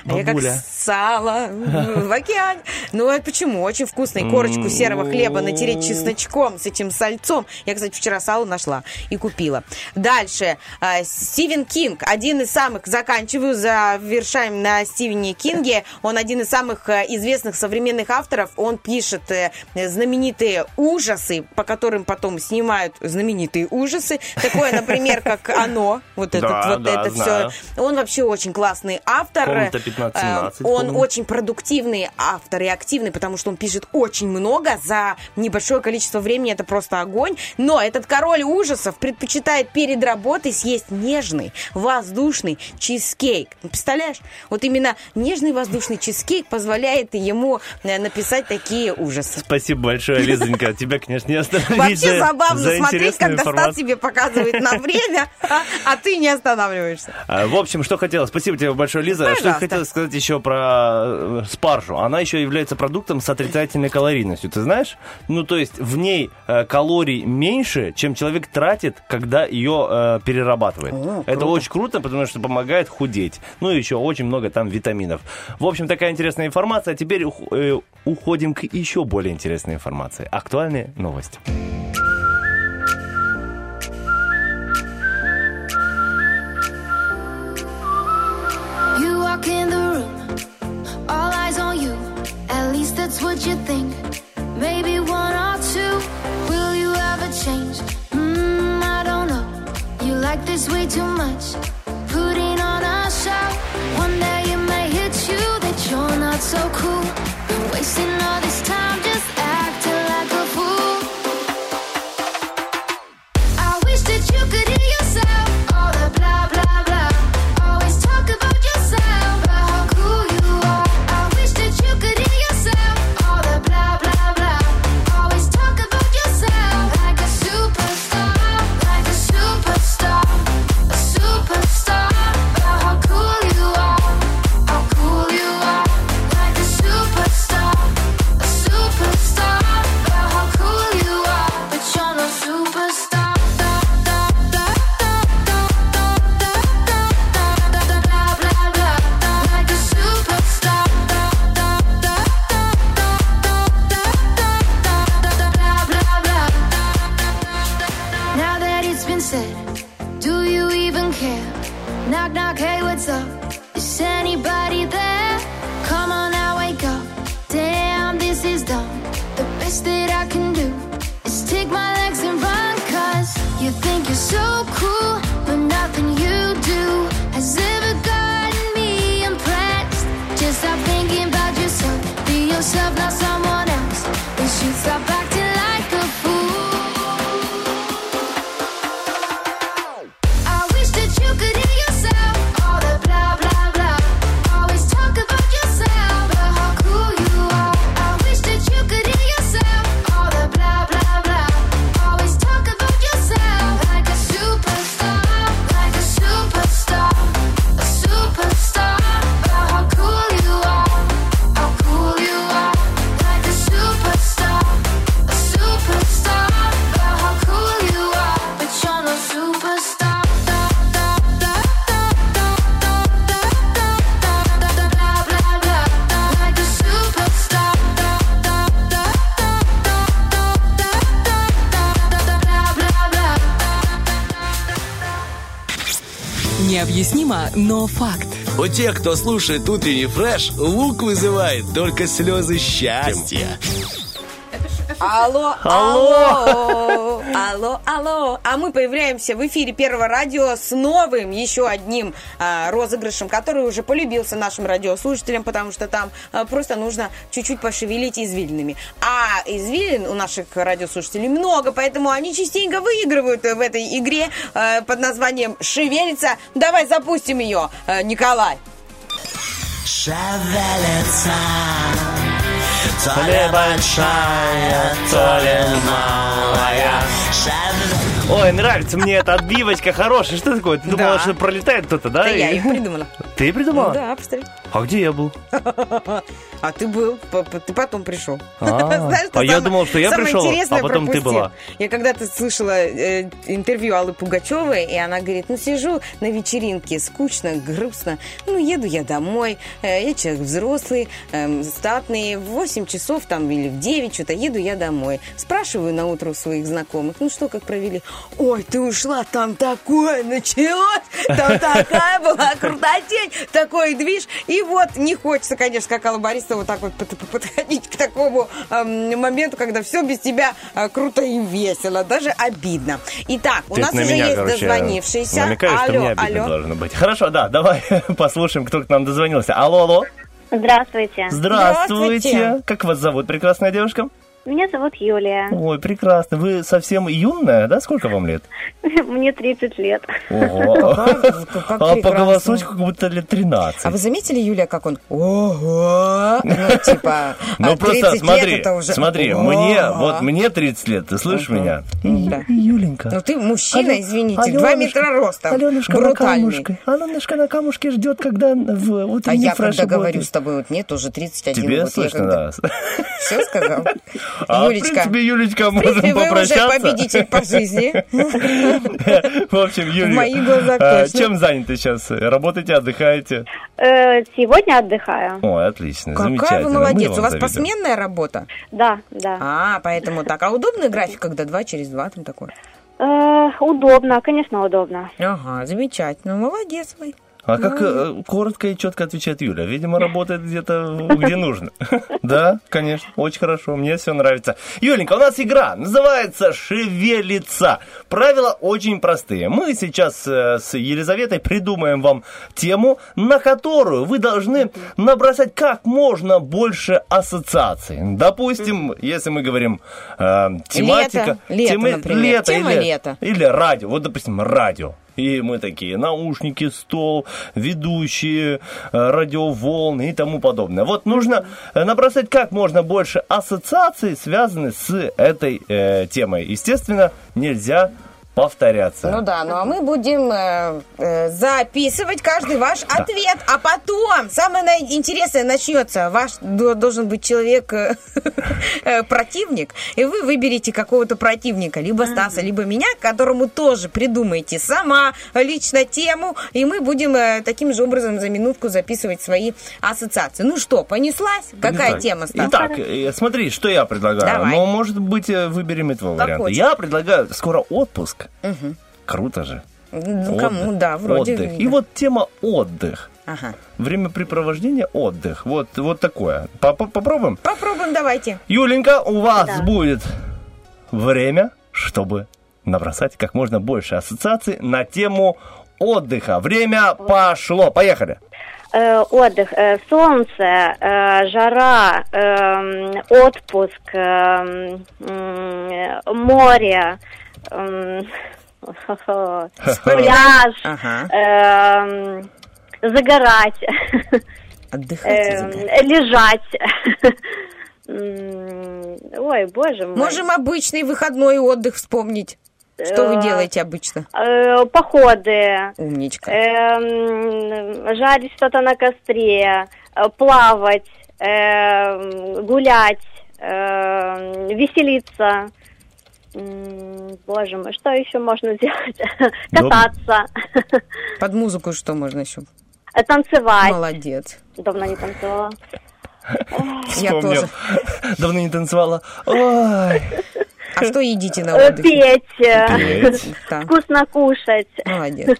м, А я как Бабуля. сало в океане. Ну, а почему? Очень вкусный. Корочку серого хлеба натереть чесночком с этим сальцом. Я, кстати, вчера сало нашла и купила. Дальше. а, Стивен Кинг. Один из самых, заканчиваю, завершаем на Стивене Кинге. Он один из самых э, известных современных авторов. Он пишет э, знаменитые ужасы, по которым потом снимают знаменитые ужасы. Такое, например, как «Оно». Вот этот вот это все. Он вообще очень классный автор. Комната 1517, Он помню. очень продуктивный автор и активный, потому что он пишет очень много за небольшое количество времени. Это просто огонь. Но этот король ужасов предпочитает перед работой съесть нежный, воздушный чизкейк. Ну, Представляешь? Вот именно нежный воздушный чизкейк позволяет ему э, написать такие ужасы. Спасибо большое, Лизонька. Тебя, конечно, не остановить Вообще за- забавно за смотреть, когда Стас тебе показывает на время, а ты не останавливаешься. А, В общем, что хотела. Спасибо тебе большое, Лиза. Что Пожалуйста. Сказать еще про э, спаржу. Она еще является продуктом с отрицательной калорийностью. Ты знаешь? Ну, то есть в ней э, калорий меньше, чем человек тратит, когда ее э, перерабатывает. О, Это круто. очень круто, потому что помогает худеть. Ну, и еще очень много там витаминов. В общем, такая интересная информация. А теперь ух- уходим к еще более интересной информации. Актуальные новости. Walk in the room, all eyes on you. At least that's what you think. Maybe one or two. Will you ever change? Mmm, I don't know. You like this way too much. Но факт. У тех, кто слушает утренний фреш, лук вызывает только слезы счастья. Алло, алло, алло, алло. А мы появляемся в эфире Первого радио с новым еще одним а, розыгрышем, который уже полюбился нашим радиослушателям, потому что там а, просто нужно чуть-чуть пошевелить извилинами. А извилин у наших радиослушателей много, поэтому они частенько выигрывают в этой игре а, под названием «Шевелится». Давай запустим ее, а, Николай. Шевелится То ли большая, то ли малая Ой, нравится мне эта отбивочка хорошая. Что такое? Ты думала, Да. что пролетает кто-то, да? Это я И- ее придумала. Ты придумала? Ну да, посмотри. А где я был? А ты был, ты потом пришел. А, Знаешь, а я думал, что я пришел, а потом ты была. Я когда-то слышала э, интервью Аллы Пугачевой, и она говорит, ну сижу на вечеринке, скучно, грустно, ну еду я домой, э, я человек взрослый, эм, статный, в 8 часов там или в 9 что-то еду я домой. Спрашиваю на утро у своих знакомых, ну что, как провели? Ой, ты ушла, там такое началось, там такая была крутотень, такой движ. И вот не хочется, конечно, как Алла Борисовна, вот так вот под- под- подходить к такому эм, моменту, когда все без тебя э, круто и весело, даже обидно. Итак, у Ты нас на уже меня, есть короче, дозвонившийся. намекаешь, что алло, мне обидно алло. должно быть. Хорошо, да, давай послушаем, кто к нам дозвонился. Алло, алло. Здравствуйте. Здравствуйте. Как вас зовут, прекрасная девушка? Меня зовут Юлия. Ой, прекрасно. Вы совсем юная, да? Сколько вам лет? Мне 30 лет. Ого. А по голосочку как будто лет 13. А вы заметили, Юлия, как он? Ого! Ну, типа, Ну а просто 30 смотри, лет это уже... смотри, мне, вот мне 30 лет, ты слышишь меня? Юленька. Ну ты мужчина, извините, два Аленушка, метра роста, Аленушка на камушке. Аленушка на камушке ждет, когда в А утренний я фреш когда говорю с тобой, вот мне тоже 31 Тебе год. я слышно, да. Все сказал? А, в Юлечка, принципе, Юлечка, в принципе, можем вы уже попрощаться. победитель по жизни. В общем, Юлия, а, чем заняты сейчас? Работаете, отдыхаете? Э, сегодня отдыхаю. Ой, отлично, Какая замечательно. вы Мы молодец. У вас посменная работа? Да, да. А, поэтому так. А удобный график, когда два через два там такой? Э, удобно, конечно, удобно. Ага, замечательно. Молодец вы. А как э, коротко и четко отвечает Юля? Видимо, работает где-то, где нужно. Да, конечно, очень хорошо, мне все нравится. Юленька, у нас игра называется «Шевелиться». Правила очень простые. Мы сейчас э, с Елизаветой придумаем вам тему, на которую вы должны набросать как можно больше ассоциаций. Допустим, если мы говорим э, тематика... Лето, например. лето Тема или, лето. или радио. Вот, допустим, радио. И мы такие, наушники, стол, ведущие, э, радиоволны и тому подобное. Вот нужно э, набросать как можно больше ассоциаций, связанных с этой э, темой. Естественно, нельзя повторяться. Ну да, ну а мы будем э, э, записывать каждый ваш ответ, а потом самое интересное начнется. Ваш до- должен быть человек э, э, противник, и вы выберете какого-то противника, либо Стаса, либо меня, которому тоже придумаете сама лично тему, и мы будем э, таким же образом за минутку записывать свои ассоциации. Ну что, понеслась? Какая тема, Стас? Итак, смотри, что я предлагаю. Давай. Ну, может быть, выберем этого Как варианта. хочешь. Я предлагаю скоро отпуск. Мгм. Круто же. Ну, кому, да, вроде. Отдых. И вот тема отдых. Ага. Времяпрепровождение, отдых. Вот, вот такое. По- по- Попробуем? Попробуем, давайте. Юленька, у вас Да. будет время, чтобы набросать как можно больше ассоциаций на тему отдыха. Время пошло. Поехали. Э, отдых, э, солнце, э, жара, эм, отпуск, эм, м, море, пляж, эм, загорать, Отдыхать эм, лежать. Ой, боже мой. Можем обычный выходной отдых вспомнить. Что вы Э, делаете обычно? Э, Походы. Умничка. эм, жарить что-то на костре, э, плавать, гулять, веселиться. Боже мой, что еще можно сделать? Кататься, Под музыку что можно еще? танцевать. Молодец. Давно не танцевала. Я тоже. Давно не танцевала. Ой. А что едите на Э, отдыхе? Петь, Петь. Да. вкусно кушать. Молодец.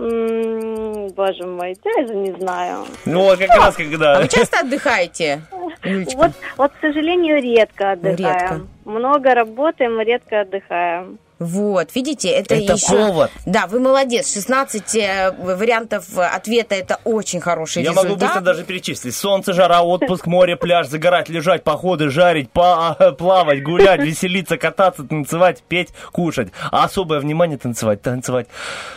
Боже мой, даже не знаю. Ну, как раз когда... А вы часто отдыхаете, Юлечка? Вот, вот, к сожалению, редко отдыхаем. Редко. Много работаем, редко отдыхаем. Вот, видите, это, Это еще... повод. Да, вы молодец. 16 э, вариантов ответа – это очень хороший Я результат. могу быстро даже перечислить. Солнце, жара, отпуск, море, пляж, загорать, лежать, походы, жарить, па- плавать, гулять, веселиться, кататься, танцевать, петь, кушать. А особое внимание танцевать, танцевать.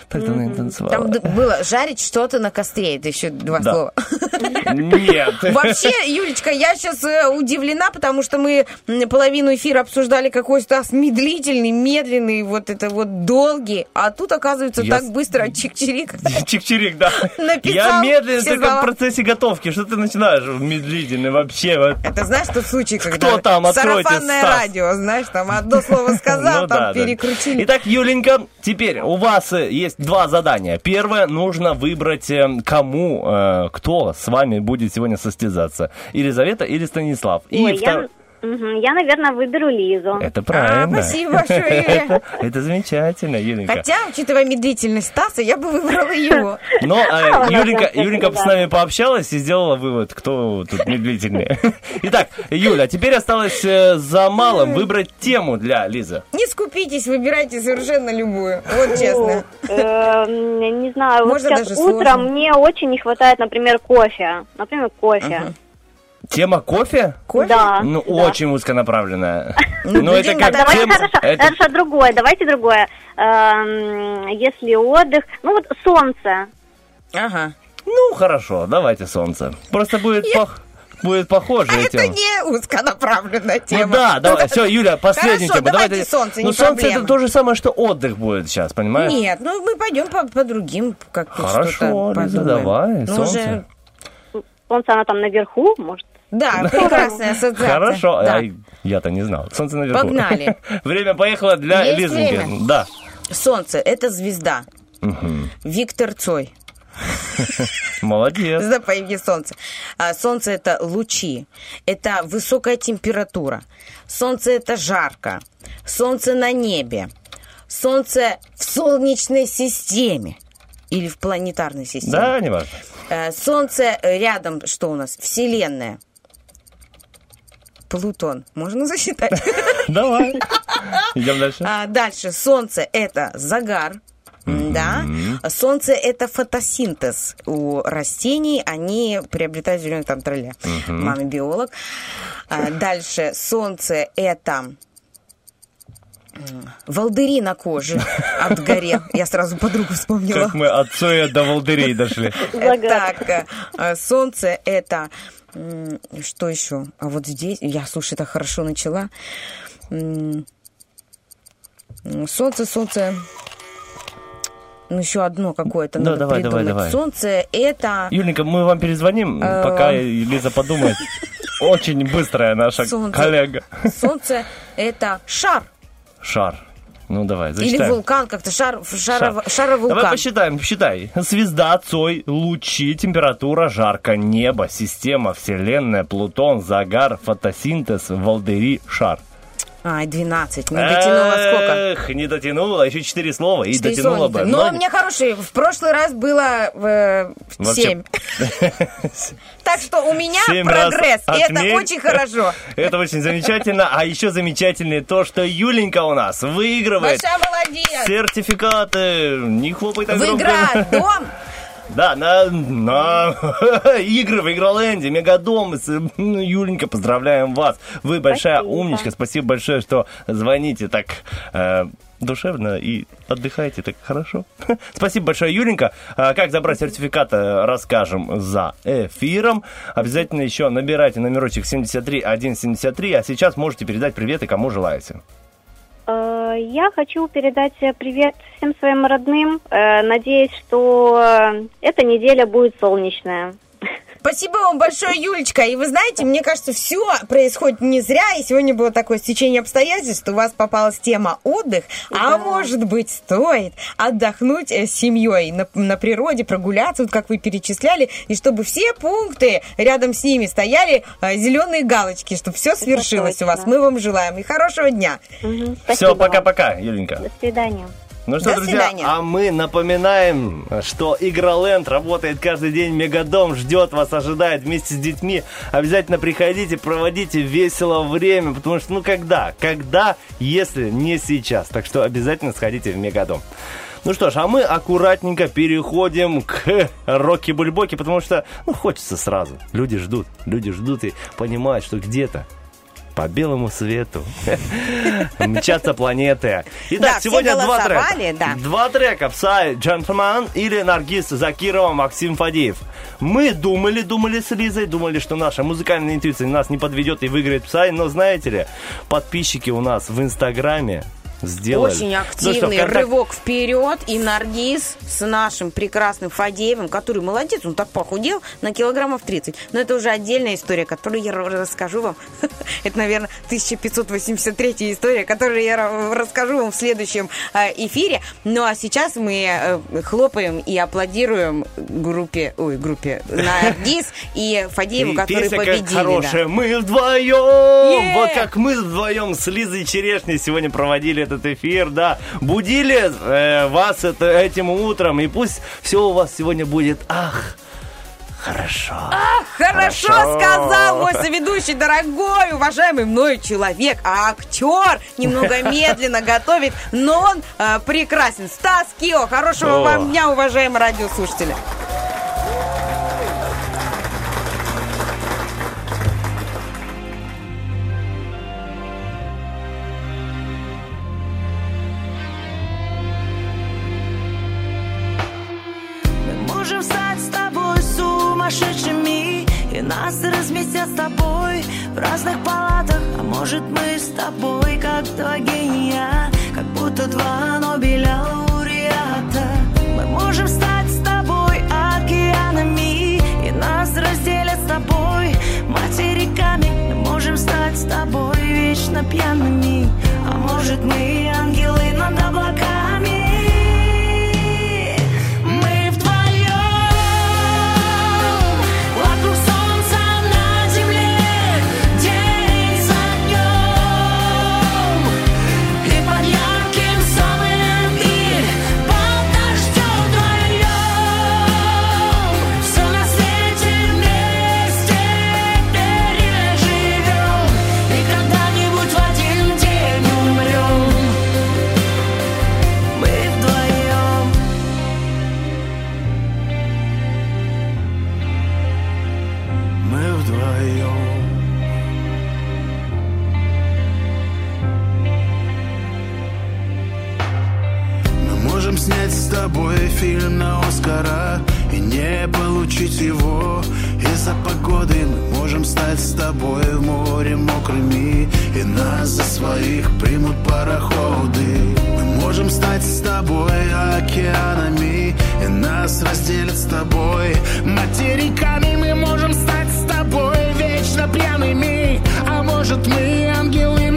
Так давно не танцевала. Там было жарить что-то на костре. Это еще два Да. слова. Нет. Вообще, Юлечка, я сейчас удивлена, потому что мы половину эфира обсуждали какой Стас медлительный, медленный, длинные, вот это вот долгие, а тут, оказывается, Я так быстро чик-чирик. Чик-чирик, да. Я медленно, только слова. в процессе готовки. Что ты начинаешь медлительно вообще? Это знаешь тот случай, когда Кто там? Сарафанное радио, знаешь, там одно слово сказал, Ну там перекрутили. Итак, Юленька, теперь у вас э, есть два задания. Первое, нужно выбрать, э, кому, э, кто с вами будет сегодня состязаться. Елизавета или Станислав. И Ой, я, наверное, выберу Лизу. Это правильно. А, спасибо большое. это, это замечательно, Юленька. Хотя, учитывая медлительность Стаса, я бы выбрала его. Но э, А, Юленька, Юленька с нами пообщалась и сделала вывод, кто тут медлительнее. Итак, Юля, теперь осталось э, за малым выбрать тему для Лизы. Не скупитесь, выбирайте совершенно любую. Вот честно. Эм, Не знаю, вот сейчас утром мне очень не хватает, например, кофе. Например, кофе. Тема кофе? Да. Ну, да. очень узконаправленная. Ну, Ну, это как давайте тема... хорошо, это- хорошо, другое, давайте другое. Эм, Если отдых, ну вот солнце. Ага. Ну, хорошо, давайте солнце. Просто будет, пох- будет похоже. Это тема. не узконаправленная тема. Ну да, давай, все, Юля, последняя Хорошо, тема. давайте солнце, Ну, не солнце проблема. это то же самое, что отдых будет сейчас, понимаешь? Нет, ну мы пойдем по, по другим, как тут Хорошо, что-то Лиза, подумаем. давай, Ну, солнце. уже- Солнце, оно там наверху, может? Да, прекрасная ассоциация. Хорошо, Да. а я-то не знал. Солнце наверху. Погнали. Время поехало для Есть Лизоньки. время? Да. Солнце – это звезда. Мгм. Виктор Цой. Молодец. За поимки солнца. А, солнце это лучи, это высокая температура. Солнце это жарко. Солнце на небе. Солнце в солнечной системе или в планетарной системе. Да, не важно. Э, Солнце рядом, что у нас? Вселенная. Плутон. Можно засчитать? Давай. Идем дальше. А, дальше. Солнце это загар. Да. Солнце это фотосинтез. У растений они приобретают зеленый там тролле. Мгм. Мама биолог. А, дальше. Солнце это волдыри на коже от горе. Я сразу подругу вспомнила. Как мы от Цоя до волдырей дошли. Так, э, э, солнце это... Что еще? А вот здесь... Я, слушай, так хорошо начала. Солнце, солнце... Ну, еще одно какое-то Да, надо давай, давай, придумать. давай. Солнце это... Юленька, мы вам перезвоним, Э, пока Лиза подумает. Очень быстрая наша коллега. Солнце это шар. Шар. Ну, давай, Или зачитаем. вулкан, как-то шар, шарово- Шар. шаровулкан. Давай посчитаем, считай. Звезда, Цой, лучи, температура, жарко, небо, система, вселенная, Плутон, загар, фотосинтез, волдыри, шар. Ай, 12. Не дотянула сколько? Эх, не дотянула, еще четыре слова и дотянула бы. Но у меня хорошие. В прошлый раз было э, Вообще- 7. Так что у меня прогресс. И это очень хорошо. Это очень замечательно. А еще замечательнее то, что Юленька у нас выигрывает Большая молодец. сертификаты. Не хлопай так громко. Выиграть дом. Да, на, на игры в Игроленде, Мегадом. Ну, Юленька, поздравляем вас. Вы большая Спасибо. умничка. Спасибо большое, что звоните так э, душевно и отдыхаете так хорошо. Спасибо большое, Юленька. А Как забрать сертификат, э, расскажем за эфиром. Обязательно еще набирайте номерочек 73173, а сейчас можете передать приветы, кому желаете. Э, Я хочу передать привет всем своим родным. Э, Надеюсь, что э, эта неделя будет солнечная. Спасибо вам большое, Юлечка. И вы знаете, мне кажется, все происходит не зря. И сегодня было такое стечение обстоятельств. У вас попалась тема отдых. А может быть, стоит отдохнуть э, с семьей на, на природе, прогуляться, вот как вы перечисляли. И чтобы все пункты рядом с ними стояли зеленые галочки, чтобы все свершилось у вас. Мы вам желаем. И хорошего дня. Все, пока-пока, Юленька. До свидания. Ну что, До друзья, свидания. а мы напоминаем, что Игроленд работает каждый день, Мегадом ждет вас, ожидает вместе с детьми. Обязательно приходите, проводите весело время, потому что, ну когда? Когда, если не сейчас? Так что обязательно сходите в Мегадом. Ну что ж, а мы аккуратненько переходим к Рокки Бульбоке, потому что, ну, хочется сразу. Люди ждут, люди ждут и понимают, что где-то по белому свету мчатся планеты. Итак, Да, сегодня два трека. да. Два трека. Psy, Gentleman или Наргиз Закирова, Максим Фадеев. Мы думали, думали с Лизой, думали, что наша музыкальная интуиция нас не подведет и выиграет Psy, но знаете ли, подписчики у нас в Инстаграме сделали. Очень Ну что, активный «Контакт» рывок вперед. И Наргиз с нашим прекрасным Фадеевым, который молодец, он так похудел на килограммов 30. Но это уже отдельная история, которую я расскажу вам. Это, наверное, 1583 история, которую я ра- расскажу вам в следующем э, эфире. Ну а сейчас мы э, хлопаем и аплодируем группе, ой, группе Наргиз и Фадееву, которые победили. да. хорошая. Мы вдвоем! Yeah! Вот как мы вдвоем с Лизой Черешней сегодня проводили этот эфир, да. Будили э, вас это, этим утром, и пусть все у вас сегодня будет, ах, хорошо. Ах, хорошо, Хорошо. сказал мой соведущий, дорогой, уважаемый мною человек, а актер немного медленно готовит, но он э, прекрасен. Стас Кио, хорошего О. вам дня, уважаемые радиослушатели. Разместят с тобой в разных палатах. А может мы с тобой как два гения Как будто два Нобеля лауреата. Мы можем стать с тобой океанами И нас разделят с тобой материками. Мы можем стать с тобой вечно пьяными. А может мы ангелы над облаками получить его из-за погоды Мы можем стать с тобой в море мокрыми. И нас за своих примут пароходы. Мы можем стать с тобой океанами. И нас разделят с тобой материками. Мы можем стать с тобой вечно пьяными. А может мы ангелы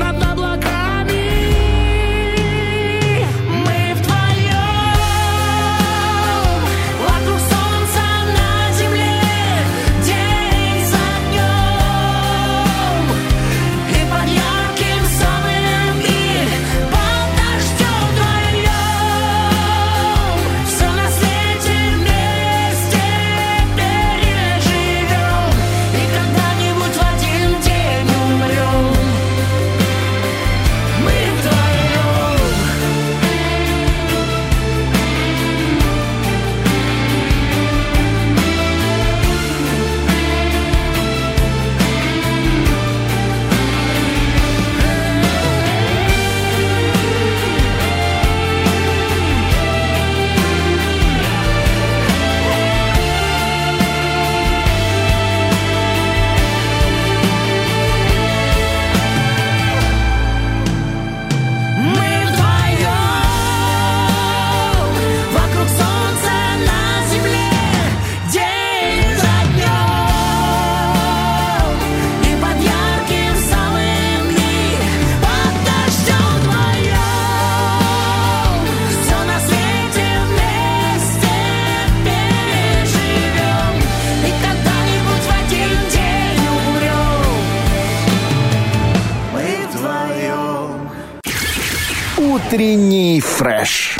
Утренний фреш.